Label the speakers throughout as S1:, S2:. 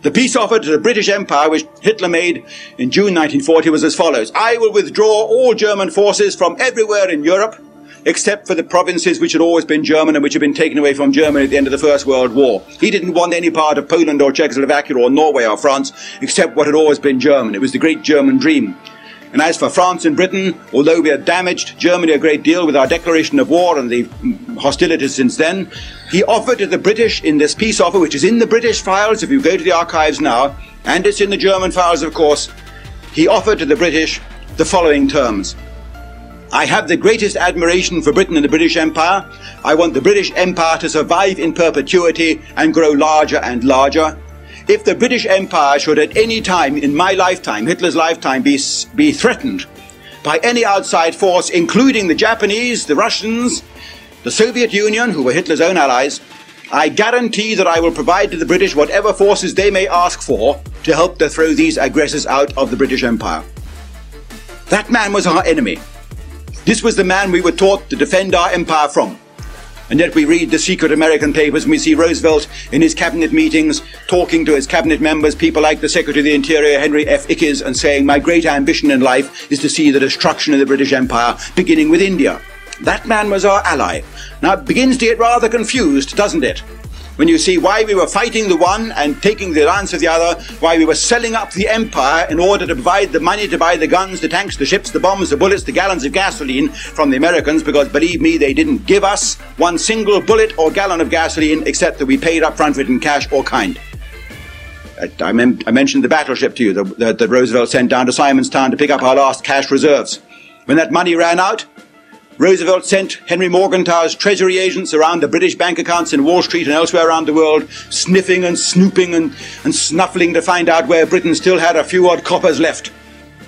S1: The peace offer to the British Empire, which Hitler made in June 1940, was as follows. I will withdraw all German forces from everywhere in Europe, except for the provinces which had always been German and which had been taken away from Germany at the end of the First World War. He didn't want any part of Poland or Czechoslovakia or Norway or France, except what had always been German. It was the great German dream. And as for France and Britain, although we had damaged Germany a great deal with our declaration of war and the hostilities since then, he offered to the British in this peace offer, which is in the British files if you go to the archives now, and it's in the German files, of course, he offered to the British the following terms. I have the greatest admiration for Britain and the British Empire. I want the British Empire to survive in perpetuity and grow larger and larger. If the British Empire should at any time in my lifetime, Hitler's lifetime, be, be threatened by any outside force, including the Japanese, the Russians, the Soviet Union, who were Hitler's own allies, I guarantee that I will provide to the British whatever forces they may ask for to help to throw these aggressors out of the British Empire. That man was our enemy. This was the man we were taught to defend our empire from. And yet we read the secret American papers and we see Roosevelt in his cabinet meetings talking to his cabinet members, people like the Secretary of the Interior, Henry F. Ickes, and saying, My great ambition in life is to see the destruction of the British Empire, beginning with India. That man was our ally. Now it begins to get rather confused, doesn't it? When you see why we were fighting the one and taking the lance of the other, why we were selling up the empire in order to provide the money to buy the guns, the tanks, the ships, the bombs, the bullets, the gallons of gasoline from the Americans, because believe me, they didn't give us one single bullet or gallon of gasoline except that we paid up front for it in cash or kind. I, mem- I mentioned the battleship to you that Roosevelt sent down to Simonstown to pick up our last cash reserves. When that money ran out, Roosevelt sent Henry Morgenthau's treasury agents around the British bank accounts in Wall Street and elsewhere around the world, sniffing and snooping and, and snuffling to find out where Britain still had a few odd coppers left.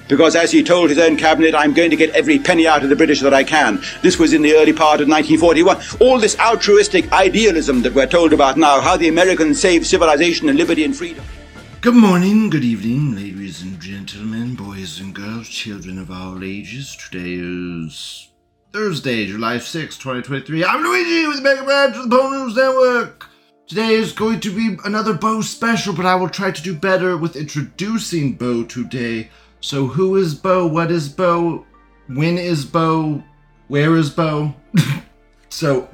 S1: Because as he told his own cabinet, I'm going to get every penny out of the British that I can. This was in the early part of 1941. All this altruistic idealism that we're told about now, how the Americans saved civilization and liberty and freedom.
S2: Good morning, good evening, ladies and gentlemen, boys and girls, children of all ages. Today is Thursday, July 6, 2023. I'm Luigi with Mega Branch of the Pol News Network. Today is going to be another Bo special, but I will try to do better with introducing Bo today. So, who is Bo? What is Bo? When is Bo? Where is Bo? so,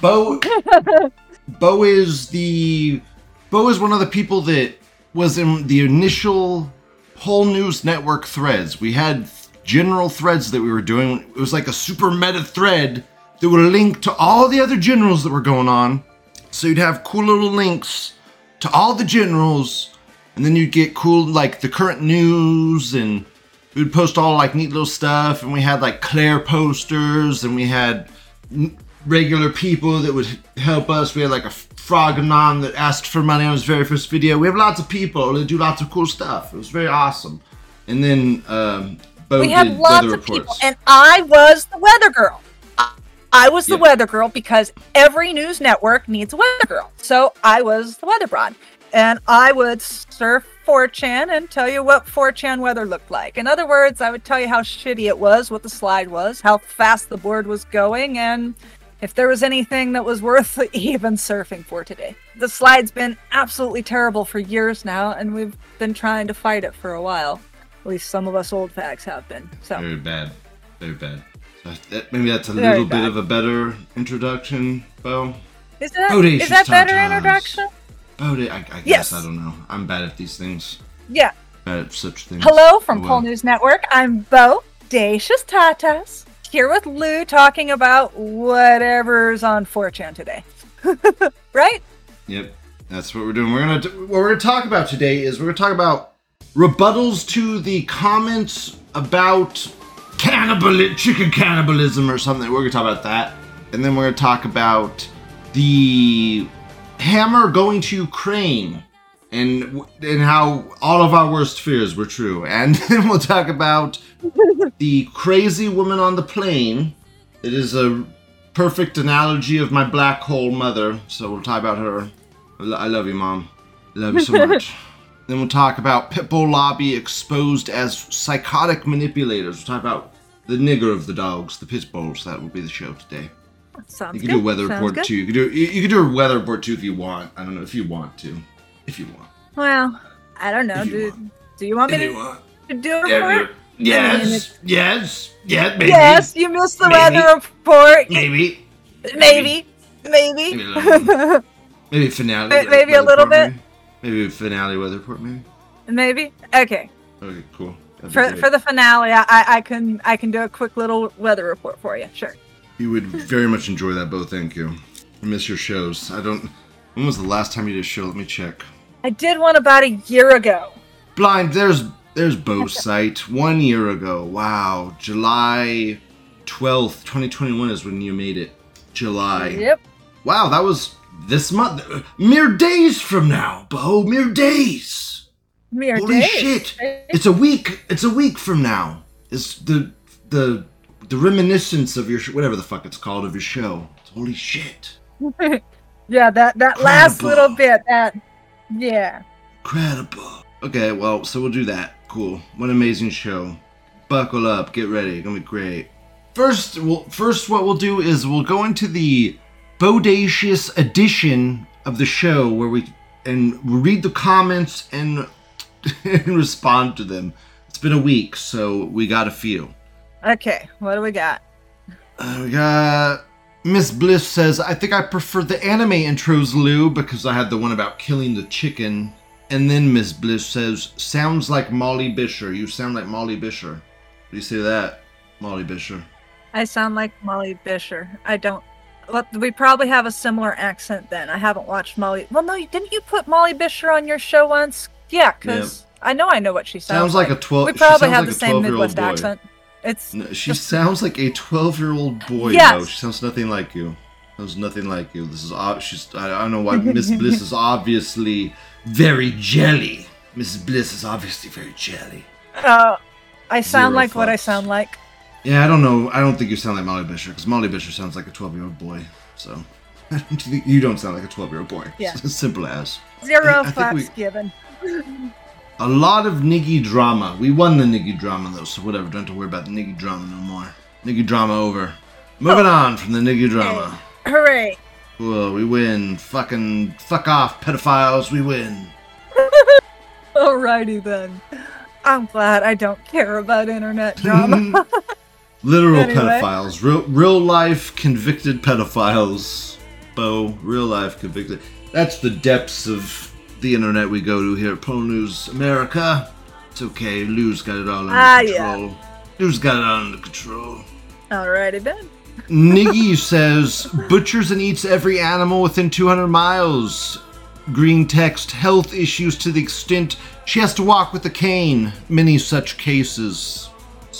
S2: Bo. Bo is the. Bo is one of the people that was in the initial whole news network threads. We had general threads that we were doing. It was like a super meta thread that would link to all the other generals that were going on. So you'd have cool little links to all the generals, and then you'd get cool like the current news, and we'd post all like neat little stuff. And we had like Claire posters, and we had regular people that would help us. We had like a Froganon that asked for money on his very first video. We have lots of people that do lots of cool stuff. It was very awesome. And then um,
S3: we had lots of people, and I was the weather girl. I was the weather girl because every news network needs a weather girl. So I was the weather broad. And I would surf 4chan and tell you what 4chan weather looked like. In other words, I would tell you how shitty it was, what the slide was, how fast the board was going, and if there was anything that was worth even surfing for today. The slide's been absolutely terrible for years now, and we've been trying to fight it for a while. At least some of us old fags have been. So
S2: very bad, very bad. So that, maybe that's a very little bad. bit of a better introduction, Bo.
S3: Is that is that better introduction?
S2: Bodie, I, I guess yes. I don't know. I'm bad at these things.
S3: Yeah.
S2: Bad at such things.
S3: Hello from oh, well. Pol News Network. I'm Bo Dacious Tatas here with Lou talking about whatever's on 4chan today. right?
S2: Yep. That's what we're doing. We're gonna what we're gonna talk about today is we're gonna talk about rebuttals to the comments about cannibal chicken cannibalism or something. We're gonna talk about that, and then we're gonna talk about the hammer going to Ukraine and and how all of our worst fears were true, and then we'll talk about the crazy woman on the plane. It is a perfect analogy of my black hole mother, so we'll talk about her. I love you, mom. Love you so much. Then we'll talk about Pitbull Lobby exposed as psychotic manipulators. We'll talk about the nigger of the dogs, the Pitbulls. That will be the show today.
S3: Sounds
S2: you can
S3: good.
S2: do a weather
S3: Sounds
S2: report
S3: good.
S2: too. You can do you, you can do a weather report too if you want. I don't know if you want to, if you want.
S3: Well, I don't know.
S2: If you
S3: Do,
S2: want.
S3: do you want me
S2: If you
S3: to,
S2: want.
S3: to do a
S2: Yeah,
S3: report?
S2: you-
S3: I mean,
S2: Yes, yes, yeah, maybe,
S3: Yes, you missed the
S2: Maybe.
S3: weather report.
S2: maybe,
S3: Maybe. Maybe.
S2: Maybe a little maybe finale.
S3: May- maybe a little
S2: report,
S3: bit.
S2: Maybe, finale weather report, maybe.
S3: Maybe. Okay.
S2: Okay, cool. That'd
S3: For for the finale, I, I I can I can do a quick little weather report for you. Sure.
S2: You would very much enjoy that, Bo. Thank you. I miss your shows. I don't. When was the last time you did a show? Let me check.
S3: I did one about a year ago.
S2: Blind. There's there's Bo's site. One year ago. Wow. July twelfth, twenty twenty one is when you made it. July.
S3: Yep.
S2: Wow, that was this month. Mere days from now, Bo. Mere days.
S3: Mere
S2: Holy
S3: days.
S2: shit! It's a week. It's a week from now. It's the the the reminiscence of your sh- whatever the fuck it's called of your show. Holy shit!
S3: Yeah, that that last little bit. That. Yeah.
S2: Incredible. Okay, well, so we'll do that. Cool. What an amazing show. Buckle up. Get ready. It's gonna be great. First, we'll, first, what we'll do is we'll go into the bodacious edition of the show where we and read the comments and, and respond to them. It's been a week, so we got a few.
S3: Okay. What do we got?
S2: Uh, we got Miss Bliss says, I think I prefer the anime intros, Lou, because I had the one about killing the chicken. And then Miss Bliss says, sounds like Molly Bisher. You sound like Molly Bisher. What do you say to that, Molly Bisher?
S3: I sound like Molly Bisher. I don't. Well, we probably have a similar accent then. I haven't watched Molly. Well, no, didn't you put Molly Bisher on your show once? Yeah, because I know I know what she sounds,
S2: Sounds like a 12
S3: We probably have
S2: like
S3: the same
S2: 12-year-old
S3: Midwest
S2: boy.
S3: accent. It's
S2: No, she
S3: just-
S2: sounds like a 12 year old boy,
S3: Yes.
S2: though. She sounds nothing like you. Sounds nothing like you. This is ob- she's. I, I don't know why Miss Bliss is obviously very jelly. Mrs. Bliss is obviously very jelly.
S3: uh, I sound
S2: Zero
S3: like what I sound like.
S2: Yeah, I don't know. I don't think you sound like Molly Bisher because Molly Bisher sounds like a 12 year old boy. So I don't think you don't sound like a 12 year old boy.
S3: Yeah.
S2: Simple as.
S3: Zero
S2: I
S3: fucks
S2: we-
S3: given.
S2: A lot of Niggy drama. We won the Niggy drama though, so whatever. Don't have to worry about the Niggy drama no more. Niggy drama over. Moving oh. on from the Niggy drama.
S3: Hooray!
S2: Well, we win. Fucking fuck off, pedophiles. We win.
S3: Alrighty then. I'm glad I don't care about internet drama.
S2: Literal
S3: Anyway.
S2: pedophiles. Real, real life convicted pedophiles. Bo, real life convicted. That's the depths of the internet we go to here at Pro News America. It's okay. Lou's got it all under
S3: Ah yeah,
S2: Lou's got it all under control.
S3: Alrighty then.
S2: Niggy says butchers and eats every animal within 200 miles. Green text health issues to the extent she has to walk with a cane. Many such cases.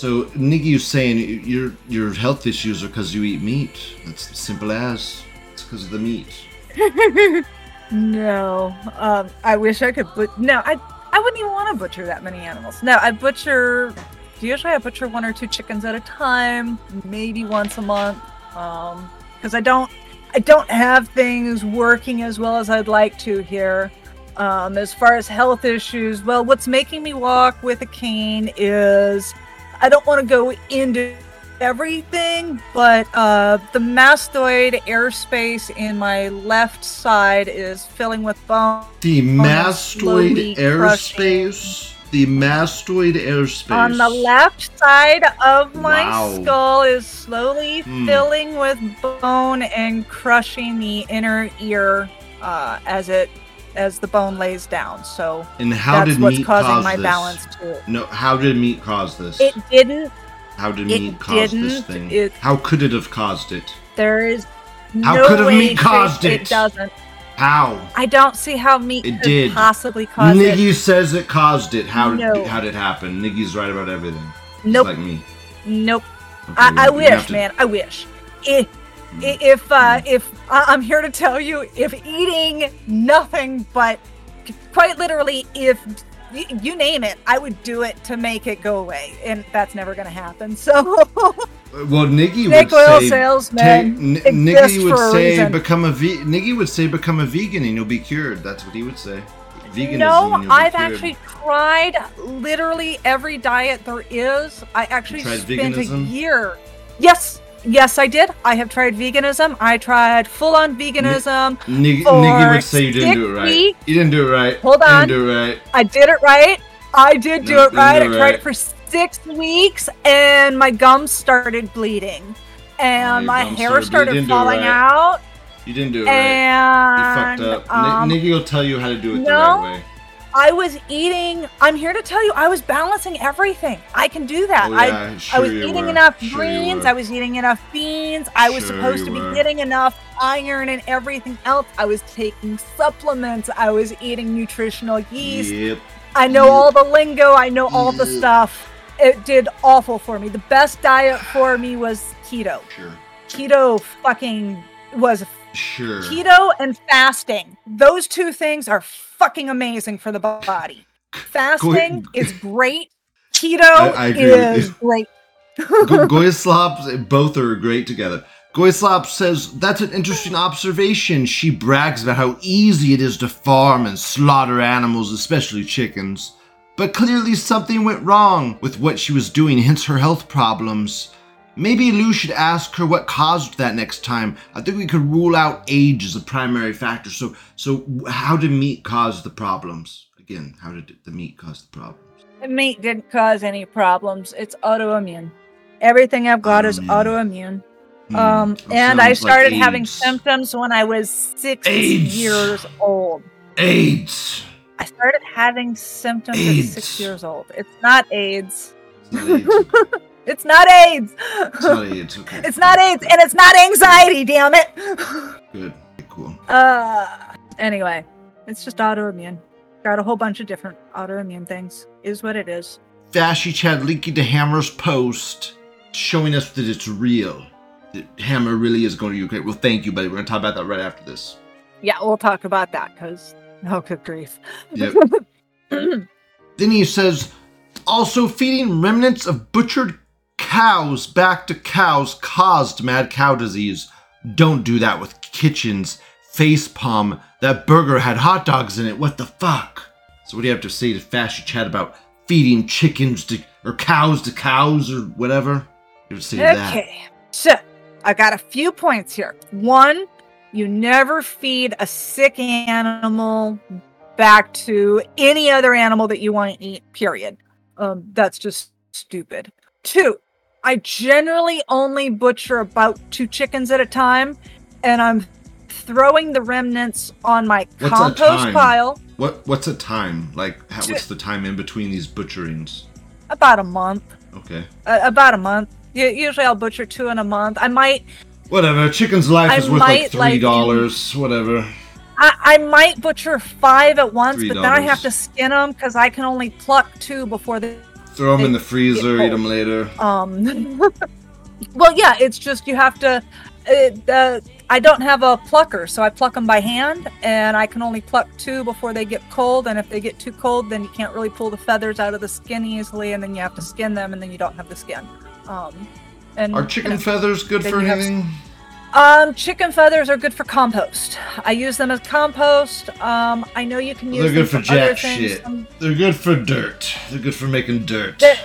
S2: So Niggy is saying your your health issues are because you eat meat. That's simple as. It's because of the meat.
S3: No. Um, I wish I could but no, I I wouldn't even want to butcher that many animals. No, I butcher usually I butcher one or two chickens at a time, maybe once a month. Um, because I don't I don't have things working as well as I'd like to here. Um, as far as health issues, well, what's making me walk with a cane is I don't want to go into everything, but uh, the mastoid airspace in my left side is filling with bone.
S2: The mastoid airspace. The mastoid airspace.
S3: On the left side of my
S2: Wow.
S3: skull is slowly
S2: Hmm.
S3: filling with bone and crushing the inner ear uh, as it as the bone lays down. So
S2: And how
S3: that's
S2: did
S3: what's
S2: meat
S3: causing
S2: cause
S3: my
S2: this?
S3: balance to
S2: No, how did meat cause this?
S3: It didn't.
S2: How did
S3: it
S2: meat cause this
S3: didn't,
S2: thing?
S3: it-
S2: How could it have caused it?
S3: There is
S2: How
S3: no
S2: could have
S3: way,
S2: meat caused
S3: It
S2: it?
S3: doesn't.
S2: How?
S3: I don't see how meat
S2: It
S3: could
S2: did.
S3: possibly cause it.
S2: Niggy
S3: it.
S2: says it caused it. How
S3: No.
S2: did how did it happen? Niggy's right about everything. Just
S3: Nope.
S2: like me.
S3: Nope.
S2: Okay,
S3: I, I
S2: have
S3: wish,
S2: to-
S3: man. I wish. If if uh, if I'm here to tell you, if eating nothing but quite literally, if you name it, I would do it to make it go away, and that's never gonna happen. So
S2: Well, Niggy would
S3: oil
S2: say.
S3: salesman
S2: take- N- Niggy would say
S3: reason.
S2: become a ve- Niggy would say become a vegan and you'll be cured. That's what he would say. Veganism.
S3: No,
S2: and you'll be
S3: I've actually tried literally every diet there is. I actually spent
S2: veganism?
S3: a year. Yes, yes, I did. I have tried veganism. I tried full on veganism.
S2: Nikki,
S3: for
S2: Nikki would say you didn't do it right. You didn't do it right.
S3: Hold
S2: You
S3: on.
S2: didn't do it right.
S3: I did it right. I did do
S2: No,
S3: it right. I
S2: did it
S3: tried
S2: right.
S3: it for six weeks and my gums started bleeding. And
S2: your
S3: my hair
S2: started
S3: started
S2: bleeding. You didn't do it
S3: falling
S2: right.
S3: out.
S2: You didn't do it right. You fucked up.
S3: um,
S2: Ni- Nikki will tell you how to do it the
S3: no.
S2: right way.
S3: I was eating. I'm here to tell you, I was balancing everything. I can do that.
S2: Oh,
S3: I
S2: yeah,
S3: I
S2: sure
S3: was eating
S2: were.
S3: enough
S2: Sure
S3: greens. I was eating enough beans. I was
S2: Sure
S3: supposed to be
S2: were.
S3: getting enough iron and everything else. I was taking supplements. I was eating nutritional yeast.
S2: Yep.
S3: I know
S2: Yep.
S3: all the lingo. I know all the stuff. It did awful for me. The best diet for me was keto.
S2: Sure.
S3: Keto fucking was
S2: Sure.
S3: keto and fasting. Those two things are fucking amazing for the body. Fasting is great. Keto
S2: I- I
S3: is great.
S2: Go- Goyslav, eh, both are great together. Goyslav says, That's an interesting observation. She brags about how easy it is to farm and slaughter animals, especially chickens. But clearly something went wrong with what she was doing, hence her health problems. Maybe Lou should ask her what caused that next time. I think we could rule out age as a primary factor. So, so how did meat cause the problems? Again, how did the meat cause the problems?
S3: The meat didn't cause any problems. It's autoimmune. Everything I've got is
S2: Autoimmune.
S3: autoimmune.
S2: Hmm,
S3: Um, and I
S2: sounds like
S3: started having symptoms when I was six
S2: AIDS.
S3: years old.
S2: AIDS.
S3: I started having symptoms at six years old. It's not AIDS.
S2: It's not AIDS.
S3: It's not AIDS.
S2: It's not AIDS. Okay.
S3: It's not AIDS, and it's not anxiety. Damn it.
S2: Good. Cool.
S3: Uh, anyway, it's just autoimmune. Got a whole bunch of different autoimmune things. Is what it is.
S2: Fashy Chad linking to Hammer's post, showing us that it's real. That Hammer really is going to Ukraine. Well, thank you, buddy. We're going to talk about that right after this.
S3: Yeah, we'll talk about that because oh, good grief.
S2: Yep. then he says, also feeding remnants of butchered cows back to cows caused mad cow disease. Don't do that with kitchens. Face palm. That burger had hot dogs in it. What the fuck? So what do you have to say to Fashy Chad about feeding chickens to or cows to cows or whatever? You have to say to that.
S3: Okay, so I got a few points here. One, you never feed a sick animal back to any other animal that you want to eat, period. Um, that's just stupid. Two, I generally only butcher about two chickens at a time, and I'm throwing the remnants on my
S2: What's
S3: compost pile
S2: What what's a time? Like how, what's the time in between these butcherings?
S3: about a month.
S2: Okay.
S3: Uh, about a month. Usually I'll butcher two in a month. I might
S2: Whatever. Chicken's life
S3: I
S2: is worth like three dollars. Whatever.
S3: I, I might butcher five at once,
S2: Three
S3: but then I have to skin them because I can only pluck two before they.
S2: Throw them in the freezer. Eat them later.
S3: Um. well, yeah, it's just you have to. It, uh, I don't have a plucker, so I pluck them by hand, and I can only pluck two before they get cold. And if they get too cold, then you can't really pull the feathers out of the skin easily, and then you have to skin them, and then you don't have the skin. Um, and
S2: Are chicken
S3: know,
S2: feathers good for
S3: you have-
S2: anything?
S3: Um, chicken feathers are good for compost. I use them as compost. Um, I know you can use
S2: They're
S3: them
S2: good for
S3: other
S2: jack shit.
S3: Um,
S2: They're good for dirt. They're good for making dirt.
S3: they're,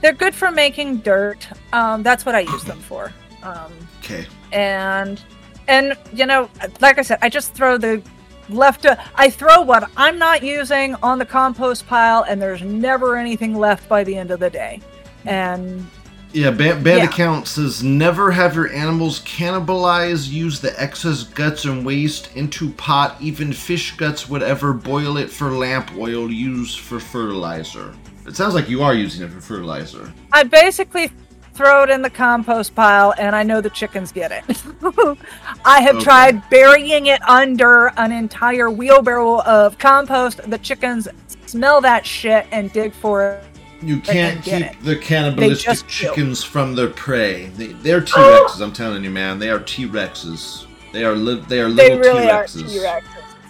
S3: they're good for making dirt. Um, that's what I use them for. Um,
S2: Okay.
S3: and and you know, like I said, I just throw the left. I throw what I'm not using on the compost pile, and there's never anything left by the end of the day. And
S2: Yeah, Band, Band
S3: Yeah.
S2: Account says never have your animals cannibalize, use the excess guts and waste into pot, even fish guts, whatever, boil it for lamp oil, use for fertilizer. It sounds like you are using it for fertilizer.
S3: I basically throw it in the compost pile and I know the chickens get it. I have
S2: Okay.
S3: tried burying it under an entire wheelbarrow of compost. The chickens smell that shit and dig for it.
S2: You can't
S3: can
S2: keep the cannibalistic chickens from their prey. They, they're T Rexes, I'm telling you, man. They are T Rexes. They are li- they are
S3: They
S2: little
S3: really
S2: T
S3: are
S2: Rexes.
S3: T-Rexes.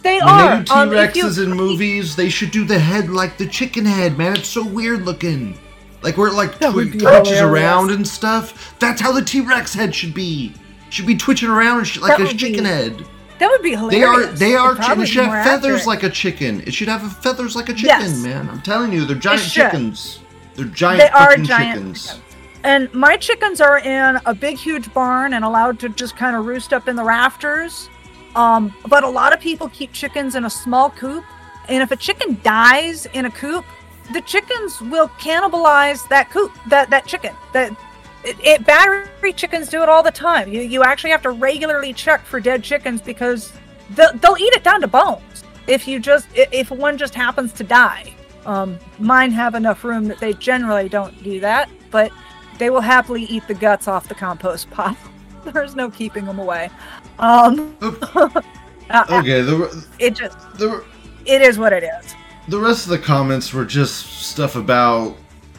S3: They
S2: When
S3: are.
S2: they do
S3: Um,
S2: T
S3: you-
S2: Rexes in movies, they should do the head like the chicken head, man. It's so weird looking. Like where it like twi- twitches around and stuff. That's how the T Rex head should be. Should be twitching around and shit like
S3: That
S2: a
S3: would be
S2: chicken head.
S3: That would be hilarious.
S2: They are they are
S3: It'd
S2: chi- should have feathers
S3: accurate.
S2: like a chicken. It should have feathers like a chicken,
S3: Yes.
S2: man. I'm telling you, they're giant chickens. They're giant
S3: They are
S2: fucking
S3: giant
S2: chickens.
S3: chickens. And my chickens are in a big, huge barn and allowed to just kind of roost up in the rafters. Um, but a lot of people keep chickens in a small coop. And if a chicken dies in a coop, the chickens will cannibalize that coop, that, that chicken. That it, it battery chickens do it all the time. You you actually have to regularly check for dead chickens because they'll, they'll eat it down to bones if you just if one just happens to die. Um, mine have enough room that they generally don't do that, but they will happily eat the guts off the compost pile. There's no keeping them away. Um,
S2: uh, okay, the,
S3: it just
S2: the,
S3: it is what it is.
S2: The rest of the comments were just stuff about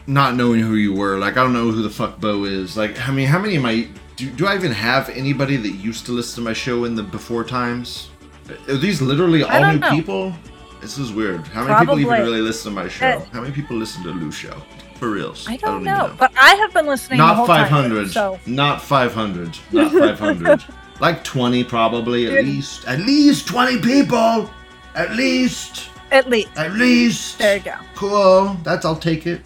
S2: not knowing who you were. Like I don't know who the fuck Bo is. Like I mean, how many of my do, do I even have anybody that used to listen to my show in the before times? Are these literally all new
S3: know.
S2: people? This is weird. How many
S3: Probably.
S2: people even really listen to my show?
S3: Uh,
S2: how many people listen to Lou's show? For reals.
S3: I don't,
S2: even
S3: know, but I have been listening. the
S2: Not
S3: whole
S2: five
S3: time,
S2: hundred.
S3: So
S2: Not five hundred. Not five hundred. like twenty probably at
S3: Dude.
S2: least. At least twenty people. At least.
S3: at least
S2: At least.
S3: there you go.
S2: Cool. That's I'll take it.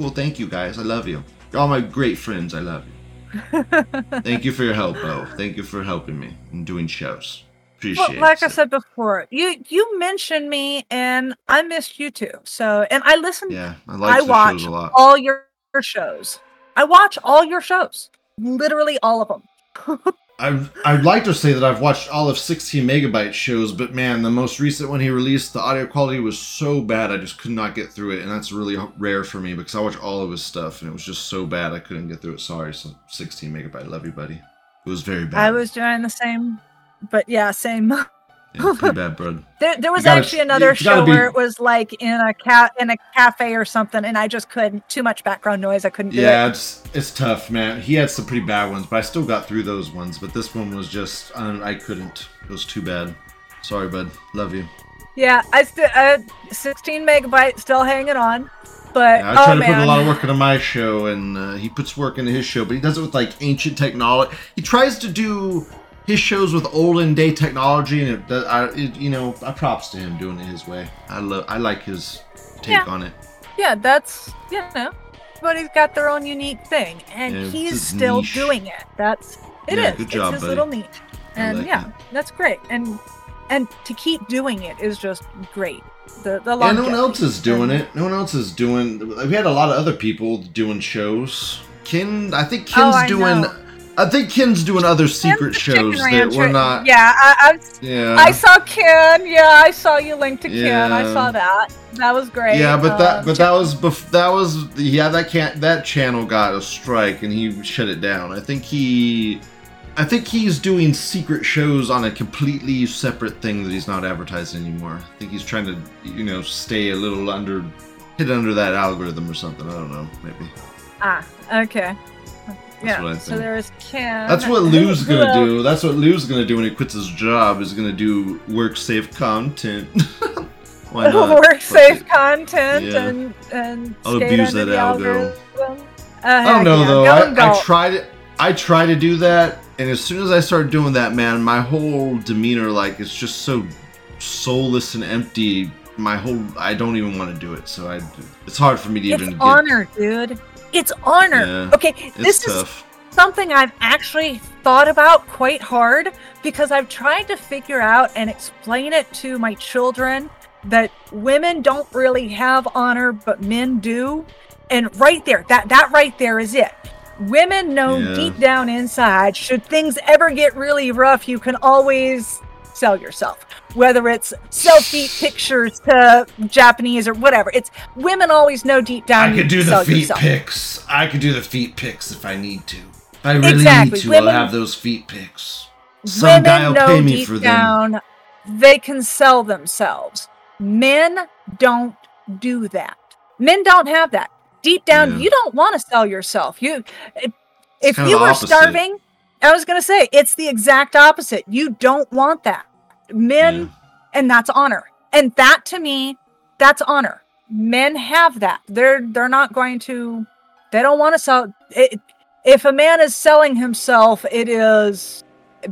S2: Cool. Thank you guys. I love you. You're all my great friends. I love you. Thank you for your help, Bo. Thank you for helping me and doing shows. Appreciate
S3: Well, like I said before, you you mentioned me and I missed you too. So and I listen.
S2: Yeah, I like
S3: I watch
S2: shows a lot.
S3: all your shows. I watch all your shows, literally all of them.
S2: I I'd like to say that I've watched all of 16 megabyte shows, but man, the most recent one he released, the audio quality was so bad I just could not get through it, and that's really rare for me because I watch all of his stuff and it was just so bad I couldn't get through it. Sorry, so 16 megabyte, love you, buddy. It was very bad.
S3: I was doing the same, but yeah, same.
S2: yeah, pretty bad.
S3: There, there was
S2: gotta-
S3: actually another show
S2: be-
S3: where it was like in a cat in a cafe or something, and I just couldn't. Too much background noise. I couldn't do it.
S2: Yeah,
S3: it.
S2: it's it's tough, man. He had some pretty bad ones, but I still got through those ones. But this one was just I, I couldn't. It was too bad. Sorry, bud. Love you.
S3: Yeah, I still uh, 16 megabytes still hanging on, but
S2: Yeah, I try
S3: oh
S2: to
S3: man,
S2: put a lot of work into my show, and uh, he puts work into his show, but he does it with like ancient technology. He tries to do his shows with olden day technology, and it, I, it, you know, I props to him doing it his way. I love, I like his take
S3: Yeah.
S2: on it.
S3: yeah, that's you know, everybody's got their own unique thing, and
S2: Yeah,
S3: he's still
S2: niche.
S3: doing it. That's it is.
S2: Yeah, good job,
S3: it's his
S2: buddy.
S3: little niche, and
S2: like
S3: yeah, that's great. And and to keep doing it is just great. The the
S2: Yeah, no one else is doing
S3: And-
S2: it. No one else is doing. We had a lot of other people doing shows. Ken, I think
S3: oh,
S2: Ken's Oh,
S3: I
S2: doing.
S3: know.
S2: I think Ken's doing other secret
S3: Ken's the Chicken
S2: shows that we're not.
S3: Yeah, I, I,
S2: Yeah.
S3: I saw Ken. Yeah, I saw you linked to Ken. I saw that. That was great.
S2: Yeah, but
S3: Uh,
S2: that but that was bef- that was yeah that can't that channel got a strike and he shut it down. I think he I think he's doing secret shows on a completely separate thing that he's not advertising anymore. I think he's trying to you know stay a little under hit under that algorithm or something. I don't know, maybe.
S3: ah, okay. Yeah.
S2: what I
S3: so there is Ken.
S2: That's what Lou's gonna do. That's what Lou's gonna do when he quits his job. Is gonna do work safe content. Why not?
S3: Work safe content
S2: Yeah.
S3: and and
S2: I'll abuse that
S3: the
S2: algo.
S3: algorithm. Uh,
S2: I don't know
S3: yeah.
S2: though. I. I tried it. I try to do that, and as soon as I start doing that, man, my whole demeanor, like, it's just so soulless and empty. My whole, I don't even want to do it. So I, it's hard for me to even.
S3: It's
S2: even
S3: honor, dude. It's honor.
S2: Yeah,
S3: okay.
S2: It's
S3: this is something I've actually thought about quite hard because I've tried to figure out and explain it to my children that women don't really have honor, but men do. And right there, that that right there is it. Women know
S2: Yeah.
S3: deep down inside, should things ever get really rough, you can always sell yourself. Whether it's selfie pictures to Japanese or whatever, it's women always know deep down.
S2: I could do the feet
S3: yourself.
S2: pics. I could do the feet pics if I need to. If I really
S3: Exactly.
S2: need to,
S3: Women-
S2: I'll have those feet pics. Some guy will pay me for them.
S3: down they can sell themselves. Men don't do that. Men don't have that. Deep down,
S2: Yeah.
S3: you don't want to sell yourself. You, if, if you were starving, I was gonna say it's the exact opposite. You don't want that. Men,
S2: Yeah.
S3: and that's honor. And that to me, that's honor. Men have that. They're they're not going to. They don't want to sell. It, if a man is selling himself, it is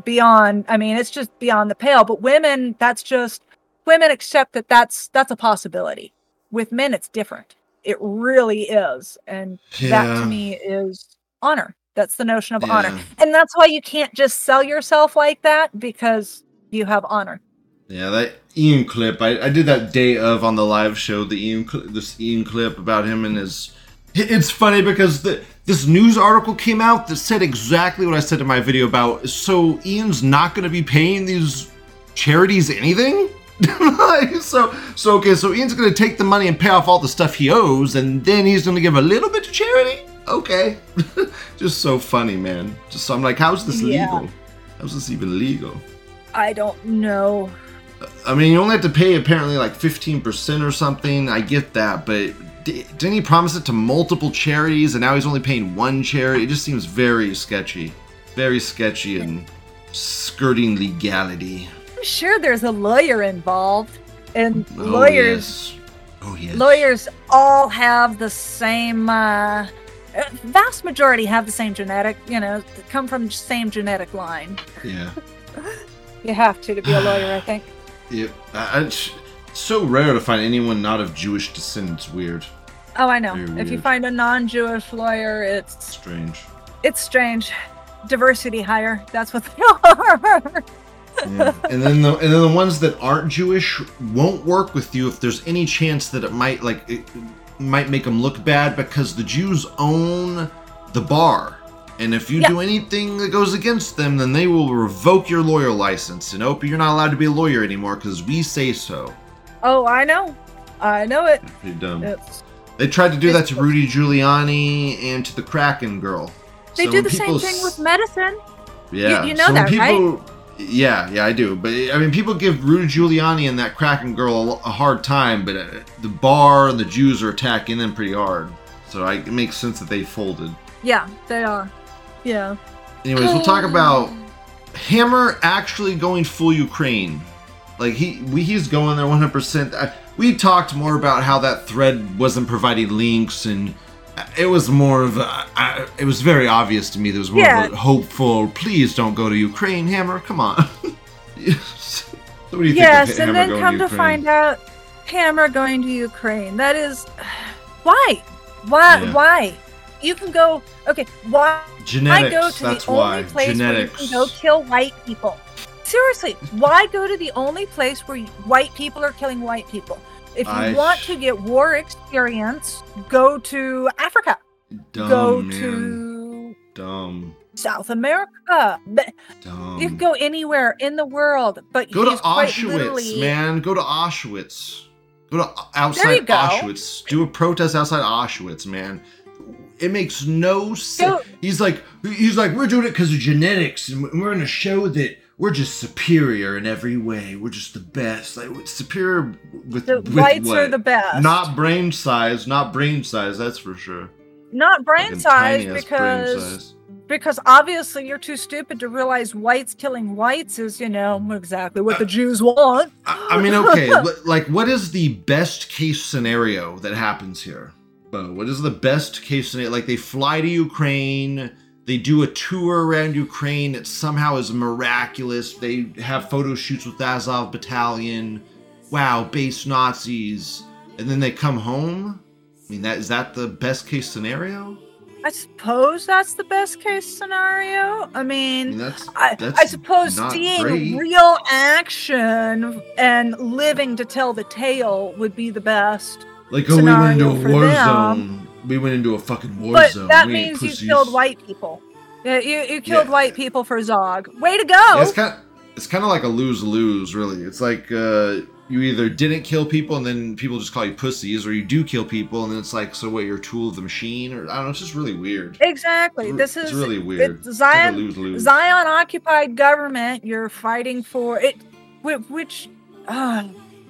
S3: beyond. I mean, it's just beyond the pale. But women, that's just women accept that that's that's a possibility. With men, it's different. It really is, and that to me is honor. That's the notion of yeah. honor. And that's why you can't just sell yourself like that because you have honor.
S2: Yeah, that Ian clip. I, I did that day of on the live show. The Ian this Ian clip about him and his. It's funny because the this news article came out that said exactly what I said in my video about. So Ian's not going to be paying these charities anything. so so okay. So Ian's going to take the money and pay off all the stuff he owes, and then he's going to give a little bit to charity. Okay, just so funny, man. Just so I'm like, how's this yeah. legal? How's this even legal?
S3: I don't know.
S2: I mean, you only have to pay apparently like 15% or something. I get that, but didn't he promise it to multiple charities and now he's only paying one charity? It just seems very sketchy. Very sketchy and skirting legality.
S3: I'm sure there's a lawyer involved. And oh, lawyers. Yes. Oh, yes. Lawyers all have the same. Uh, vast majority have the same genetic, you know, come from the same genetic line.
S2: Yeah.
S3: you have to to be a lawyer, I think.
S2: Yep. Uh, it's so rare to find anyone not of Jewish descent. It's weird.
S3: Oh, I know. If you find a non-Jewish lawyer, it's
S2: strange.
S3: It's strange. Diversity hire. That's what they are.
S2: yeah. And then the and then the ones that aren't Jewish won't work with you if there's any chance that it might like it might make them look bad because the Jews own the bar. And if you yeah. do anything that goes against them, then they will revoke your lawyer license. And Opie, you're not allowed to be a lawyer anymore because we say so.
S3: Oh, I know. I know it.
S2: Pretty dumb. It's, they tried to do that to Rudy Giuliani and to the Kraken girl.
S3: They so do the same thing with medicine.
S2: Yeah,
S3: you, you know so that, people, right?
S2: Yeah, yeah, I do. But I mean, people give Rudy Giuliani and that Kraken girl a, hard time, but uh, the bar and the Jews are attacking them pretty hard. So I, it makes sense that they folded.
S3: Yeah, they are. Yeah.
S2: Anyways, we'll talk about Hammer actually going full Ukraine. Like he, we, he's going there 100. percent We talked more about how that thread wasn't providing links, and uh, it was more of a, it was very obvious to me. There was more yeah. hopeful. Please don't go to Ukraine, Hammer. Come on.
S3: yes, think? Yes, and then come to, to find out, Hammer going to Ukraine. That is, why, why, yeah. why? You can go. Okay, why?
S2: Genetics.
S3: Why go to
S2: that's
S3: the
S2: why.
S3: only place
S2: Genetics.
S3: where you can go kill white people? Seriously, why go to the only place where white people are killing white people? If you I want to get war experience, go to Africa.
S2: Dumb,
S3: go
S2: man.
S3: to
S2: dumb
S3: South America.
S2: Dumb.
S3: You can go anywhere in the world, but you
S2: go to Auschwitz, man. Go to Auschwitz. Go to uh, outside go. Auschwitz. Do a protest outside Auschwitz, man. It makes no sense. He's like, he's like, we're doing it because of genetics, and we're to show that we're just superior in every way. We're just the best. Like superior with,
S3: the
S2: with
S3: whites
S2: what?
S3: are the best.
S2: Not brain size, not brain size. That's for sure.
S3: Not brain size because brain size. because obviously you're too stupid to realize whites killing whites is you know exactly what uh, the Jews want.
S2: I, I mean, okay, like what is the best case scenario that happens here? Bo, what is the best case scenario? Like they fly to Ukraine, they do a tour around Ukraine that somehow is miraculous. They have photo shoots with Azov Battalion. Wow, base Nazis, and then they come home. I mean, that is that the best case scenario?
S3: I suppose that's the best case scenario. I mean, I, mean,
S2: that's,
S3: that's I, I, suppose seeing great. real action and living to tell the tale would be the best.
S2: Like, oh, we went into a war them. zone. We went into a fucking war
S3: but
S2: zone.
S3: That
S2: we
S3: means you killed white people. Yeah, you, you killed yeah. white people for Zog. Way to go! Yeah,
S2: it's kind of, it's kind of like a lose lose, really. It's like uh, you either didn't kill people and then people just call you pussies, or you do kill people and then it's like, so what? You're a tool of the machine, or I don't know. It's just really weird.
S3: Exactly.
S2: It's,
S3: this
S2: is really weird.
S3: Zion like Zion occupied government. You're fighting for it, which. Uh,